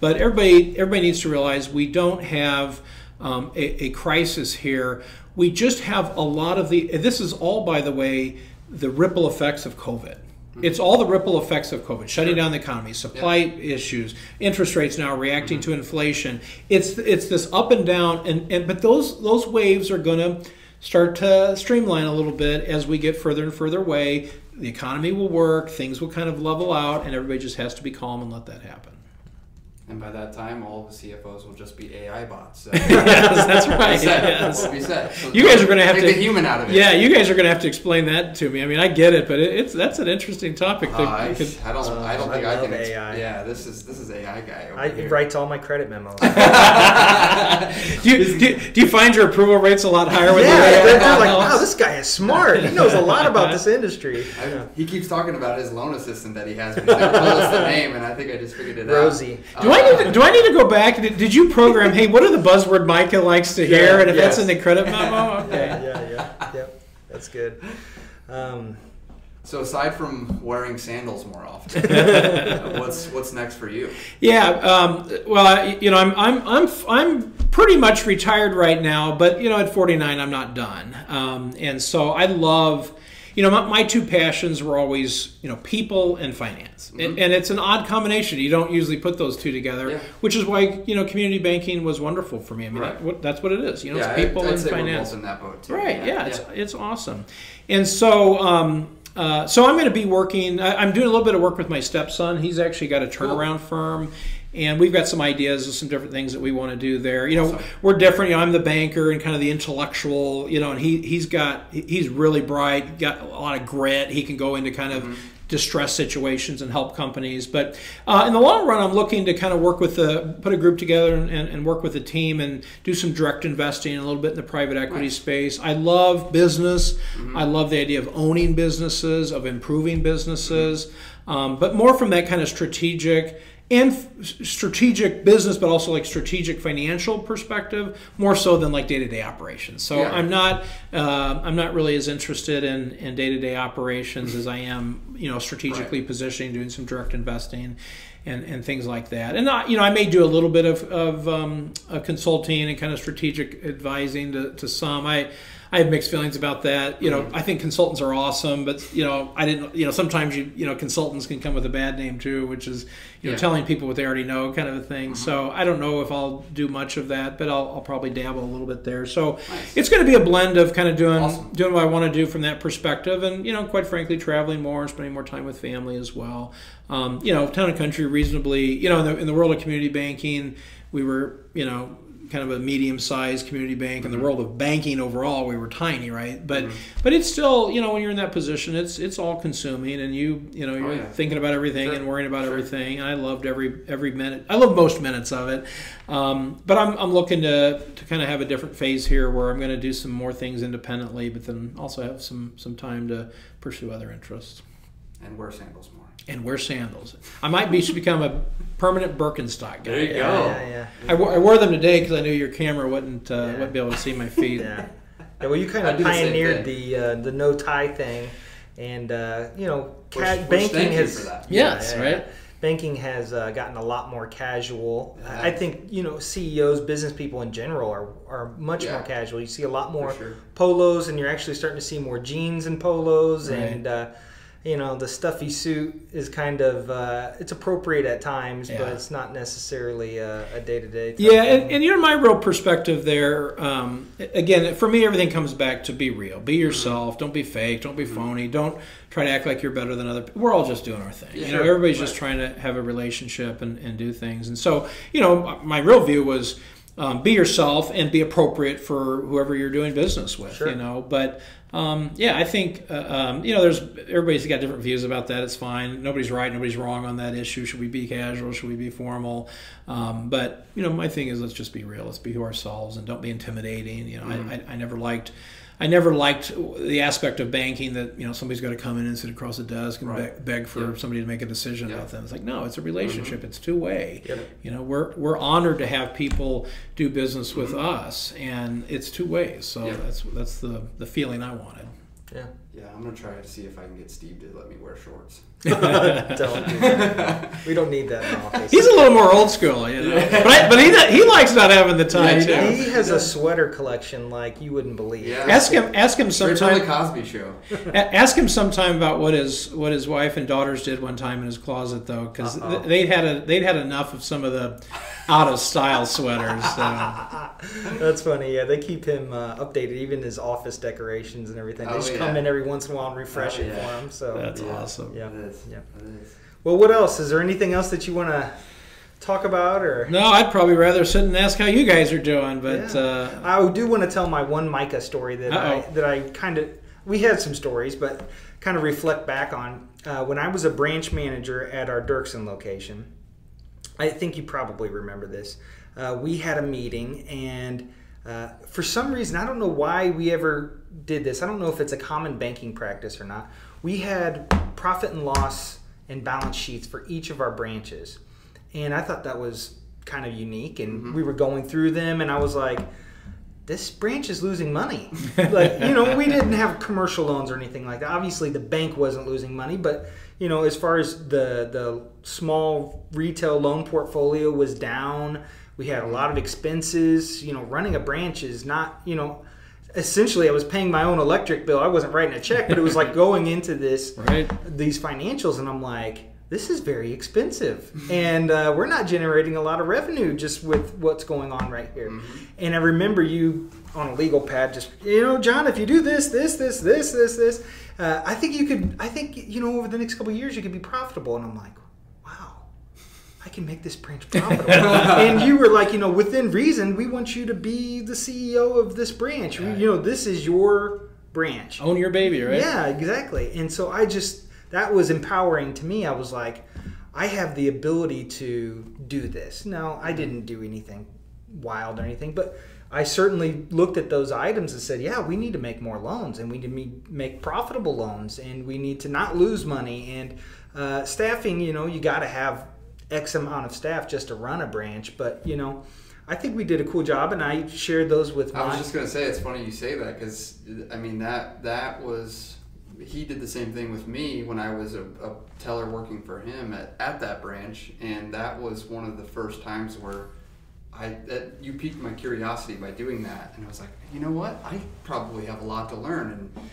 But everybody everybody needs to realize we don't have um, a, a crisis here. We just have a lot of the. This is all, by the way, the ripple effects of COVID. Mm-hmm. It's all the ripple effects of COVID, shutting down the economy, supply issues, interest rates now reacting mm-hmm. to inflation. It's it's this up and down, and, and but those those waves are going to start to streamline a little bit as we get further and further away. The economy will work, things will kind of level out, and everybody just has to be calm and let that happen. And by that time, all the CFOs will just be AI bots. So. yes, that's right. Reset. Yes. Be set. So You guys are gonna have take to- the human out of it. Yeah, you guys are going to have to explain that to me. I mean, I get it, but it, it's that's an interesting topic. Uh, I, could- I don't. I don't I think I, love can. AI. Yeah, this is this is AI guy over I, here. he writes all my credit memos. do, you, do, do you find your approval rates a lot higher with yeah, the they're, they're like, wow, this guy is smart. He knows a lot about this industry. I, he keeps talking about his loan assistant that he has, but he's never told us the name, and I think I just figured it Rosie. out. Do I need to, do I need to go back? Did, did you program? Hey, what are the buzzword Micah likes to hear? Yeah, and if that's in the credit memo, okay. Yeah, yeah, yep. That's good. Um, So aside from wearing sandals more often, what's what's next for you? Yeah, um, well, I, you know, I'm I'm I'm I'm pretty much retired right now, but you know, at 49, I'm not done, um, and so I love. You know, my, my two passions were always, you know, people and finance, and, and it's an odd combination. You don't usually put those two together, Yeah. which is why you know community banking was wonderful for me. I mean, Right. that, that's what it is. You know, yeah, it's people I'd, I'd and finance. in that boat too. Right. Yeah. It's it's awesome, and so um, uh, so I'm going to be working. I, I'm doing a little bit of work with my stepson. He's actually got a turnaround firm. And we've got some ideas of some different things that we want to do there. You know, Awesome. we're different. You know, I'm the banker and kind of the intellectual. You know, and he he's got he's really bright, got a lot of grit. He can go into kind of distress situations and help companies. But uh, in the long run, I'm looking to kind of work with the put a group together and, and, work with a team and do some direct investing a little bit in the private equity Nice. space. I love business. I love the idea of owning businesses, of improving businesses, um, but more from that kind of strategic and f- strategic business, but also like strategic financial perspective, more so than like day to day operations. So Yeah. I'm not uh, I'm not really as interested in in day to day operations as I am, you know, strategically positioning, doing some direct investing. And, and things like that, and I, you know, I may do a little bit of, of um, uh, consulting and kind of strategic advising to, to some. I I have mixed feelings about that. You know, I think consultants are awesome, but you know, I didn't. You know, sometimes you you know, consultants can come with a bad name too, which is you know, Yeah. telling people what they already know, kind of a thing. So I don't know if I'll do much of that, but I'll, I'll probably dabble a little bit there. So Nice. it's going to be a blend of kind of doing Awesome. doing what I want to do from that perspective, and you know, quite frankly, traveling more and spending more time with family as well. Um, you know, town and country reasonably. You know, in the, in the world of community banking, we were you know kind of a medium-sized community bank. In the world of banking overall, we were tiny, right? But but it's still you know when you're in that position, it's it's all consuming, and you you know you're Oh, yeah. thinking about everything Sure. and worrying about Sure. everything. And I loved every every minute. I love most minutes of it. Um, but I'm, I'm looking to, to kind of have a different phase here where I'm going to do some more things independently, but then also have some some time to pursue other interests And sandals more. And wear sandals. I might be should become a permanent Birkenstock guy. There you go. yeah, yeah. I, wo- I wore them today because I knew your camera wouldn't uh, Yeah. wouldn't be able to see my feet. Yeah. Yeah, well, you kind of do the pioneered the uh, the no tie thing, and uh, you know, ca- Which- which banking thank you has for that. Yes, right? Banking has uh, gotten a lot more casual. It I think you know CEOs, business people in general are are much Yeah. more casual. You see a lot more sure. polos, and you're actually starting to see more jeans and polos, Right. and uh, you know the stuffy suit is kind of uh, it's appropriate at times, but it's not necessarily a, a day-to-day. type Yeah, and, and you know my real perspective there. Um, again, for me, everything comes back to be real, be yourself. Don't be fake. Don't be phony. Don't try to act like you're better than other. people. We're all just doing our thing. Yeah, you know, sure. everybody's just trying to have a relationship and, and do things. And so, you know, my real view was. Um, be yourself and be appropriate for whoever you're doing business with, Sure. you know. But um, yeah, I think uh, um, you know, there's everybody's got different views about that. It's fine. Nobody's right. Nobody's wrong on that issue. Should we be casual? Should we be formal? Um, but you know, my thing is let's just be real. Let's be who ourselves and don't be intimidating. You know, I, I, I never liked I never liked the aspect of banking that you know somebody's got to come in and sit across the desk and Right. beg, beg for Yep. somebody to make a decision Yep. about them. It's like no, it's a relationship. Mm-hmm. It's two way. Yep. You know, we're we're honored to have people do business with mm-hmm. us, and it's two ways. So Yep. that's that's the the feeling I wanted. Yeah. Yeah, I'm gonna try to see if I can get Steve to let me wear shorts. don't do that. We don't need that in office. He's a little more old school, you know. But, I, but he he likes not having the time Yeah, too. he has a sweater collection like you wouldn't believe. Yeah. Ask him ask him Straight from the. Cosby Show. Ask him sometime about what his what his wife and daughters did one time in his closet though, because Uh-oh. they had a they'd had enough of some of the out of style sweaters. So. That's funny. Yeah, they keep him uh, updated, even his office decorations and everything. They Oh, just yeah. come in every once in a while and refresh Oh, it yeah. for him. So That's Yeah. awesome. Yeah. It is. Yeah. It is. Well, what else? Is there anything else that you want to talk about, or? No, I'd probably rather sit and ask how you guys are doing, but Yeah. uh, I do want to tell my one Micah story that I Uh-oh. that I kind of we had some stories, but kind of reflect back on uh, when I was a branch manager at our Dirksen location. I think you probably remember this. Uh, we had a meeting, and uh, for some reason, I don't know why we ever did this. I don't know if it's a common banking practice or not. We had profit and loss and balance sheets for each of our branches, and I thought that was kind of unique. And we were going through them, and I was like, this branch is losing money. like, you know, we didn't have commercial loans or anything like that. Obviously, the bank wasn't losing money, but you know, as far as the the small retail loan portfolio was down, we had a lot of expenses. You know, running a branch is not, you know, essentially I was paying my own electric bill. I wasn't writing a check, but it was like going into this right. these financials and I'm like, this is very expensive. and uh, we're not generating a lot of revenue just with what's going on right here. And I remember you on a legal pad just, you know, John, if you do this, this, this, this, this, this, uh, I think you could, I think, you know, over the next couple of years, you could be profitable. And I'm like, wow. I can make this branch profitable. and you were like, you know, within reason, we want you to be the CEO of this branch. You know, this is your branch. Own your baby, right? Yeah, exactly. And so I just that was empowering to me. I was like, I have the ability to do this. Now, I didn't do anything wild or anything, but I certainly looked at those items and said, yeah, we need to make more loans and we need to make profitable loans and we need to not lose money. And uh, staffing, you know, you got to have X amount of staff just to run a branch. But, you know, I think we did a cool job and I shared those with I was my. just gonna say it's funny you say that because I mean that that was he did the same thing with me when I was a, a teller working for him at, at that branch, and that was one of the first times where I that you piqued my curiosity by doing that, and I was like, you know what, I probably have a lot to learn, and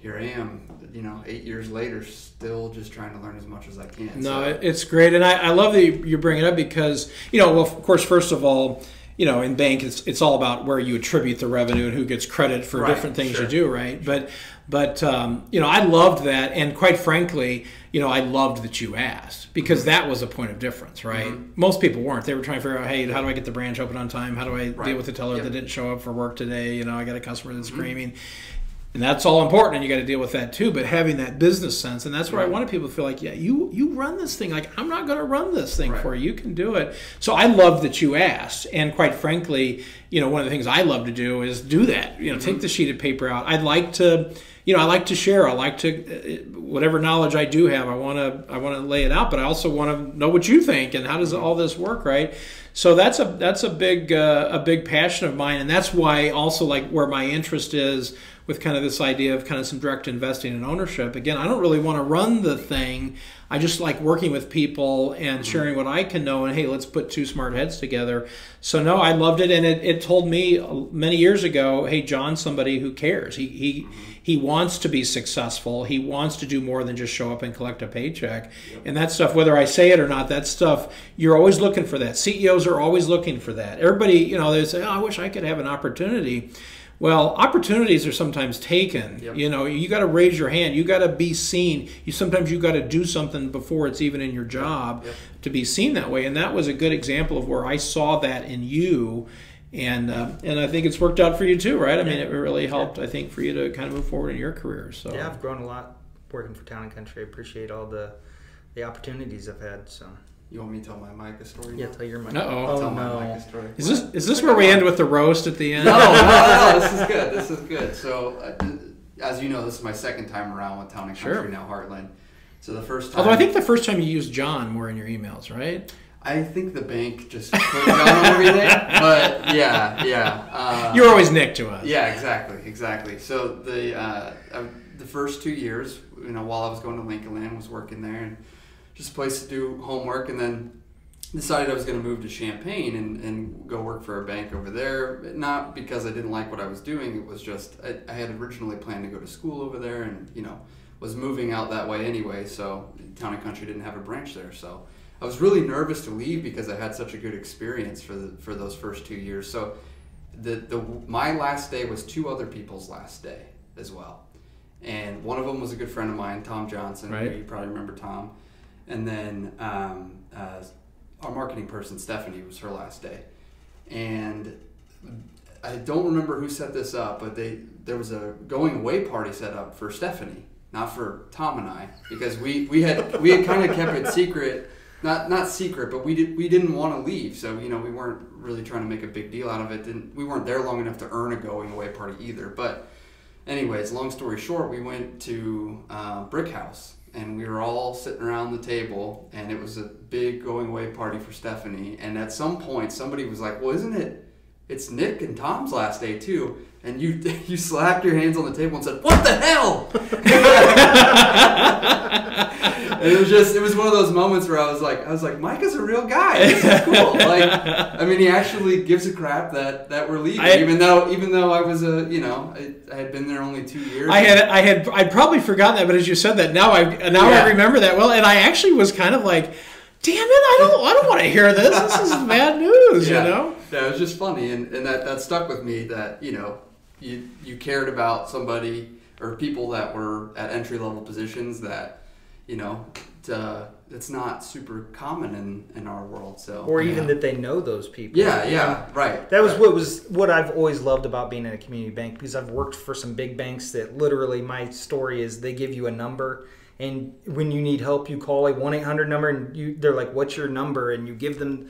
here I am, you know, eight years later, still just trying to learn as much as I can. No, So- it's great, and I, I love that you, bring it up because you know, well, of course, first of all, you know, in bank, it's it's all about where you attribute the revenue and who gets credit for Right, different things sure. you do, right? But but um, you know, I loved that, and quite frankly, you know, I loved that you asked because Mm-hmm. that was a point of difference, right? Most people weren't. They were trying to figure out, hey, how do I get the branch open on time? How do I Right. deal with the teller Yep. that didn't show up for work today? You know, I got a customer that's Mm-hmm. screaming. And that's all important, and you got to deal with that too. But having that business sense, and that's where I wanted people to feel like, yeah, you you run this thing. Like I'm not going to run this thing Right. for you. You can do it. So I love that you asked, and quite frankly, you know, one of the things I love to do is do that. You know, take the sheet of paper out. I'd like to, you know, I like to share. I like to, uh, whatever knowledge I do have, I want to I want to lay it out. But I also want to know what you think and how does all this work, right? So that's a that's a big uh, a big passion of mine, and that's why also like where my interest is with kind of this idea of kind of some direct investing and ownership. Again, I don't really want to run the thing. I just like working with people and mm-hmm. sharing what I can know. And hey, let's put two smart heads together. So no, I loved it, and it, it told me uh, many years ago, hey, John's somebody who cares. He he mm-hmm. he wants to be successful. He wants to do more than just show up and collect a paycheck. And that stuff, whether I say it or not, that stuff you're always looking for that. CEOs are always looking for that. Everybody, you know, they say, oh, I wish I could have an opportunity. Well, opportunities are sometimes taken. Yep. You know, you got to raise your hand. You got to be seen. You sometimes you got to do something before it's even in your job Yep. to be seen that way. And that was a good example of where I saw that in you, and uh, and I think it's worked out for you too, right? I mean, it really helped. I think for you to kind of move forward in your career. So Yeah, I've grown a lot working for Town and Country. I appreciate all the the opportunities I've had. So You want me to tell my Micah story? Yeah, now? tell your mic. Uh-oh. Oh tell my no. Micah story. Is this is this where we end with the roast at the end? no, no, no, no, this is good. This is good. So, uh, as you know, this is my second time around with Town and Country Sure. now Heartland. So the first time, Although I think the first time you used John more in your emails, right? I think the bank just put John on everything. But yeah, yeah. Uh, You were always Nick to us. Yeah, exactly, exactly. So the uh, uh, the first two years, you know, while I was going to Lincoln Land, was working there and just a place to do homework, and then decided I was going to move to Champaign and, and go work for a bank over there. Not because I didn't like what I was doing; it was just I, I had originally planned to go to school over there, and you know, was moving out that way anyway. So Town and Country didn't have a branch there, so. I was really nervous to leave because I had such a good experience for the for those first two years. So the, the my last day was two other people's last day as well, and one of them was a good friend of mine, Tom Johnson. Right. You probably remember Tom, and then um, uh, our marketing person Stephanie was her last day, and I don't remember who set this up, but they there was a going away party set up for Stephanie, not for Tom and I, because we we had we had kind of kept it secret not not secret, but we did we didn't want to leave, so you know we weren't really trying to make a big deal out of it. Didn't we weren't there long enough to earn a going away party either. But anyways, long story short, we went to uh, Brick House and we were all sitting around the table, and it was a big going away party for Stephanie. And at some point, somebody was like, "Well, isn't it? It's Nick and Tom's last day too." And you you slapped your hands on the table and said, "What the hell?" And it was just it was one of those moments where I was like I was like Mike is a real guy. This is cool. like I mean he actually gives a crap that that we're leaving I- even though even though I was a you know I, I had been there only two years. I had I had I'd probably forgotten that, but as you said that now I now Yeah. I remember that well, and I actually was kind of like, damn it, I don't I don't want to hear this. This is bad news, yeah. you know. Yeah, it was just funny and, and that, that stuck with me that you know you you cared about somebody or people that were at entry level positions that you know uh, it's not super common in, in our world so Or even Yeah. that they know those people. yeah yeah right That was right. what was what I've always loved about being in a community bank because I've worked for some big banks that literally my story is they give you a number and when you need help you call a one eight hundred number and you they're like what's your number and you give them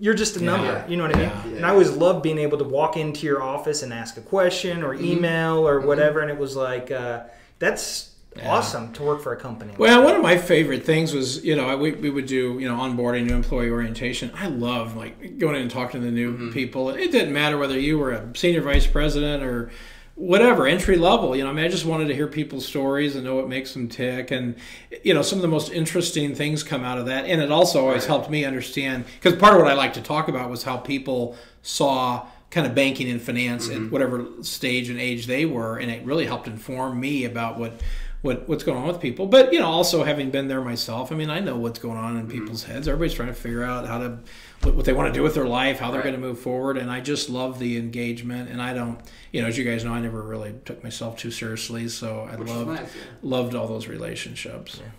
you're just a Yeah. number you know what I mean Yeah. and I always loved being able to walk into your office and ask a question or Mm-hmm. email or whatever and it was like uh, that's Yeah. awesome to work for a company Well, one of my favorite things was, you know, we, we would do, you know, onboarding, new employee orientation. I love like going in and talking to the new mm-hmm. people. It didn't matter whether you were a senior vice president or whatever, entry level. You know, I mean, I just wanted to hear people's stories and know what makes them tick. And, you know, some of the most interesting things come out of that. And it also always Right. helped me understand, because part of what I like to talk about was how people saw kind of banking and finance at mm-hmm. whatever stage and age they were. And it really helped inform me about what what what's going on with people. But you know, also having been there myself, I mean, I know what's going on in mm-hmm. people's heads. Everybody's trying to figure out how to what, what they want to do with their life, how they're Right. going to move forward, and I just love the engagement. And I don't, you know, as you guys know, I never really took myself too seriously, so I Which loved nice, yeah. loved all those relationships. It's awesome.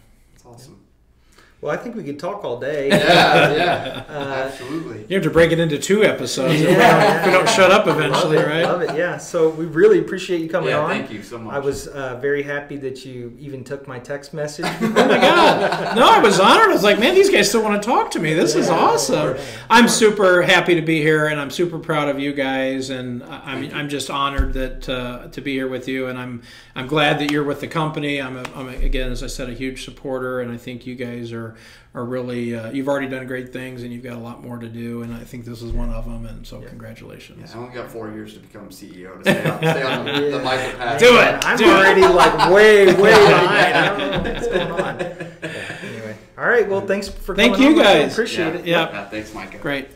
Well I think we could talk all day Yeah, yeah, Uh, absolutely. You have to break it into two episodes if, we Yeah. don't, if we don't shut up eventually, love it, right? Love it. Yeah. So we really appreciate you coming Yeah, on. thank you so much. I was uh, very happy that you even took my text message. Oh my god! No, I was honored. I was like, man, these guys still want to talk to me. This is awesome. I'm super happy to be here, and I'm super proud of you guys. And I- I'm I'm just honored that uh, to be here with you. And I'm I'm glad that you're with the company. I'm, a, I'm a, again, as I said, a huge supporter, and I think you guys are are really uh, you've already done great things, and you've got a lot more to do. And I think this is one of them. And so, congratulations. Yeah, I only got four years to become CEO to stay on, stay on the, the Yeah. Micah path. Do it. I'm Do it. already like way, way behind. I don't know what's going on. Yeah, anyway, all right. Well, thanks for coming. Thank coming you on. guys. Appreciate Yeah. it. Yeah. Yeah, thanks, Micah. Great.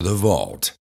The Vault.